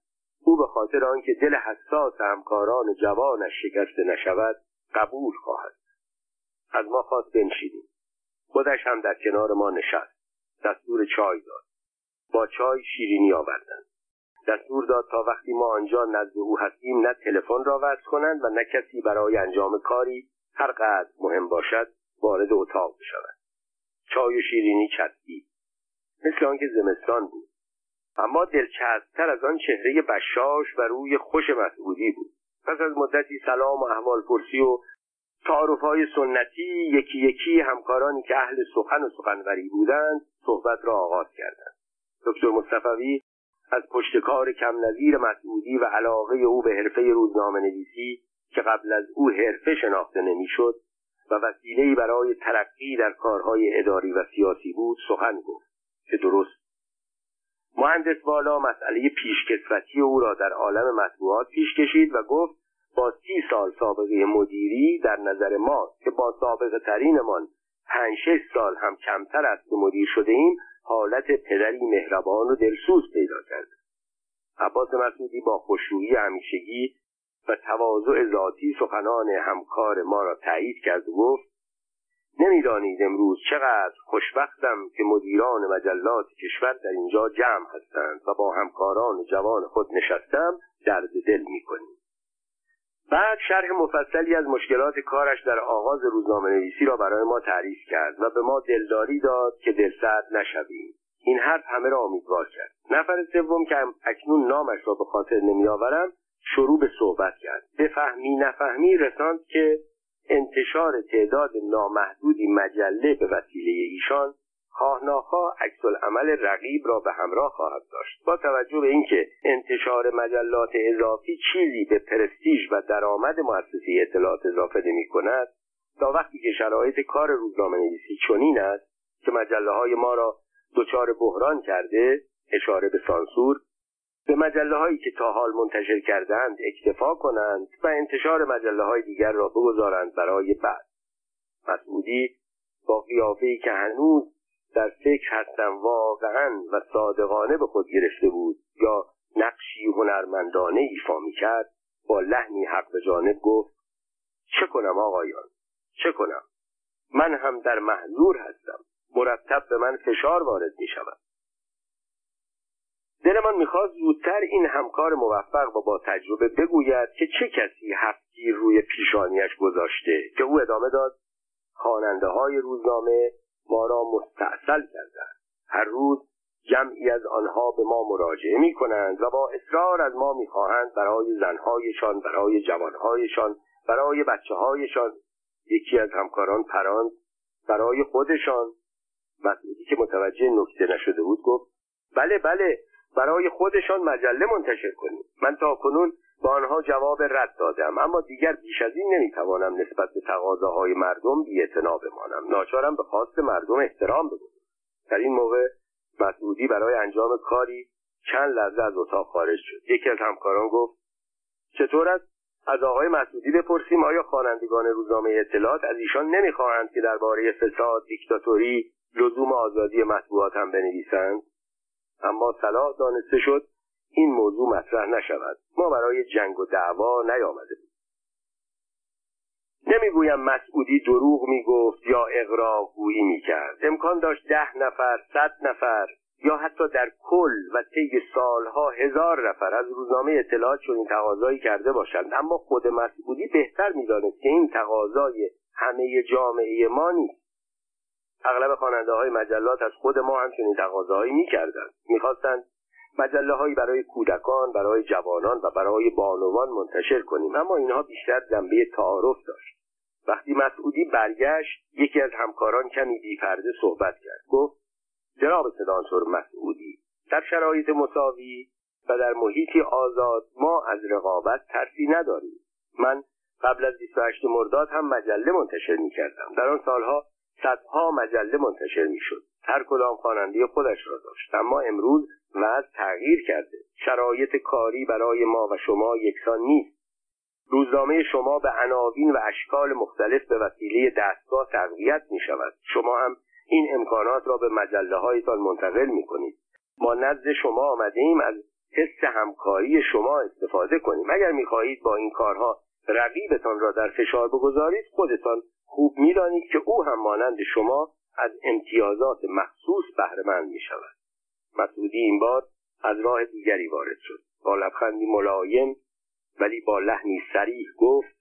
او به خاطر آنکه دل حساس همکاران جوانش شکسته نشود قبول خواهد. از ما خواست بنشینیم. خودش هم در کنار ما نشست. دستور چای داد. با چای شیرینی آوردند دستور داد تا وقتی ما آنجا نزد او هستیم نه تلفن را وصل کنند و نه کسی برای انجام کاری هر قدر مهم باشد وارد اتاق بشود. چای و شیرینی چسبید. مثل آنکه زمستان بود. اما دلچسبتر از آن چهره بشاش و روی خوش مسعودی بود. پس از مدتی سلام و احوال پرسی و تعارف های سنتی یکی یکی همکارانی که اهل سخن و سخنوری بودند صحبت را آغاز کردند. دکتر مصطفوی از پشتکار کم نظیر مسعودی و علاقه او به حرفه روزنامه نویسی که قبل از او حرفه شناخته نمی‌شد و وسیلهای برای ترقی در کارهای اداری و سیاسی بود سخن گفت که درست مهندس بالا مسئله پیشکسوتی او را در عالم مطبوعات پیش کشید و گفت با سی سال سابقه مدیری در نظر ما که با سابقه ترینمان پنج شش سال هم کمتر از که مدیر شده ایم حالت پدری مهربان و دلسوز پیدا کرده. عباس مسعودی با خوشرویی همیشگی و تواضع ذاتی سخنان همکار ما را تایید کرد و گفت نمی‌دانید امروز چقدر خوشبختم که مدیران مجلات کشور در اینجا جمع هستند و با همکاران جوان خود نشستم درد دل می‌کنیم بعد شرح مفصلی از مشکلات کارش در آغاز روزنامه نویسی را برای ما تعریف کرد و به ما دلداری داد که دلسرد نشویم. این حرف همه را امیدوار کرد. نفر سوم که اکنون نامش را به خاطر نمیآورم شروع به صحبت کرد. بفهمی نفهمی رساند که انتشار تعداد نامحدودی مجله به وسیله ایشان خواه ناخواه عکس عمل رقیب را به همراه خواهد داشت. با توجه به اینکه انتشار مجلات اضافی چیزی به پرستیژ و درآمد مؤسسه اطلاعات اضافه نمی کند تا وقتی که شرایط کار روزنامه نویسی چنین است که مجله های ما را دچار بحران کرده اشاره به سانسور به مجله هایی که تا حال منتشر کردند اکتفا کنند و انتشار مجله های دیگر را بگذارند برای بعد. مسعودی با قیافه که هنوز در فکر هستم واقعا و صادقانه به خود گرفته بود یا نقشی هنرمندانه ایفا می کرد با لحنی حق به جانب گفت چه کنم آقایان؟ چه کنم؟ من هم در محضور هستم. مرتب به من فشار وارد می شود دلمان می‌خواست زودتر این همکار موفق و با تجربه بگوید که چه کسی هفتگیر روی پیشانیش گذاشته که او ادامه داد خواننده های روزنامه ما را مستاصل کردند. هر روز جمعی از آنها به ما مراجعه می کنند و با اصرار از ما می‌خواهند برای زنهایشان برای جوانهایشان برای بچه هایشان یکی از همکاران پراند برای خودشان. مسئولی که متوجه نکته نشده بود گفت بله بله برای خودشان مجله منتشر کنیم من تا کنون با آنها جواب رد دادم. اما دیگر بیش از این نمی‌توانم نسبت به تقاضاهای مردم بیاعتنا بمانم. ناچارم به خواست مردم احترام بگذارم. در این موقع مسعودی برای انجام کاری چند لحظه از اتاق خارج شد. یکی از همکاران گفت چطور است؟ از آقای مسعودی بپرسیم آیا خوانندگان روزنامه اطلاعات از ایشان نمی‌خواهند که درباره فساد دیکتاتوری لزوم آزادی مطبوعات هم بنویسند؟ اما صلاح دانسته شد این موضوع مطرح نشود. ما برای جنگ و دعوا نیامده بود نمی‌گویم مسعودی دروغ می‌گفت یا اقراق گویی می‌کرد. امکان داشت ده نفر صد نفر یا حتی در کل و طی سالها هزار نفر از روزنامه اطلاعات چنین تقاضایی کرده باشند. اما خود مسعودی بهتر می‌دانست که این تقاضای همه جامعه ما نیست. اغلب خواننده های مجلات از خود ما هم چنین تقاضاهایی می‌کردند. می‌خواستند مجله هایی برای کودکان برای جوانان و برای بانوان منتشر کنیم. اما اینها بیشتر جنبه تعارف داشت. وقتی مسعودی برگشت یکی از همکاران کمی بیپرده صحبت کرد. گفت جناب سدانتور مسعودی در شرایط مساوی و در محیطی آزاد ما از رقابت ترسی نداریم. من قبل از 28 مرداد هم مجله منتشر می کردم در آن سالها صدها مجله منتشر می شد هر کدام خواننده خودش را داشت. اما امروز وضع تغییر کرده. شرایط کاری برای ما و شما یکسان نیست. روزنامه شما به عناوین و اشکال مختلف به وسیله دستگاه تقویت می شود. شما هم این امکانات را به مجله هایتان منتقل می کنید. ما نزد شما آمده ایم از حس همکاری شما استفاده کنیم. اگر می خواهید با این کارها رقیبتان را در فشار بگذارید خودتان خوب می‌دانید که او هم مانند شما از امتیازات مخصوص بهرهمند می شود مسعودی این بار از راه دیگری وارد شد. با لبخندی ملایم ولی با لحنی سریح گفت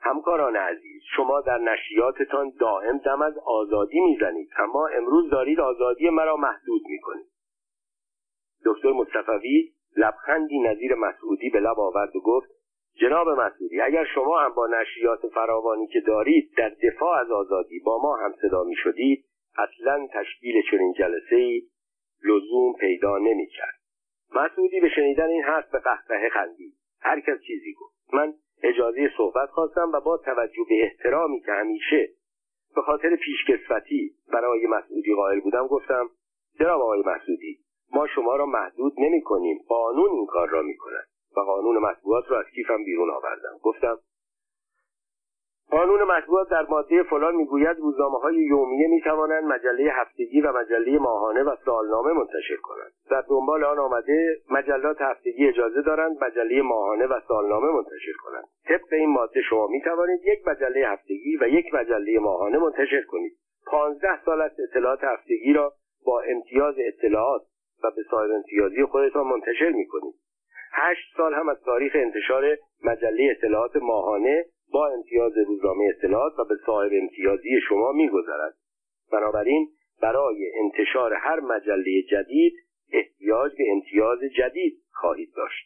همکاران عزیز شما در نشریاتتان دائم دم از آزادی می‌زنید اما امروز دارید آزادی مرا محدود می‌کنید. دکتر مصطفوی لبخندی نظیر مسعودی به لب آورد و گفت جناب مسعودی اگر شما هم با نشریات فراوانی که دارید در دفاع از آزادی با ما هم صدا می شدید اصلا تشکیل چنین جلسه ای لزوم پیدا نمی کرد مسعودی به شنیدن این حرف به قهقه خندید. هر کس چیزی گفت. من اجازه صحبت خواستم و با توجه به احترامی که همیشه به خاطر پیشکسوتی برای مسعودی قائل بودم گفتم جناب آقای مسعودی ما شما را محدود نمی کنیم قانون این کار را می کند و قانون مطبوعات را از کیفم بیرون آوردم. گفتم قانون مطبوعات در ماده فلان می‌گوید روزنامه های یومیه می توانند مجله هفتگی و مجله ماهانه و سالنامه منتشر کنند. در دنبال آن آمده مجلات هفتگی اجازه دارند مجله ماهانه و سالنامه منتشر کنند. طبق این ماده شما می توانید یک مجله هفتگی و یک مجله ماهانه منتشر کنید. پانزده سال است اطلاعات هفتگی را با امتیاز اطلاعات و به صاحب امتیازی خودتان منتشر می کنید هشت سال هم از تاریخ انتشار مجله اطلاعات ماهانه با امتیاز روزنامه اطلاعات و به صاحب امتیازی شما میگذرد. بنابراین برای انتشار هر مجله جدید احتیاج به امتیاز جدید خواهید داشت.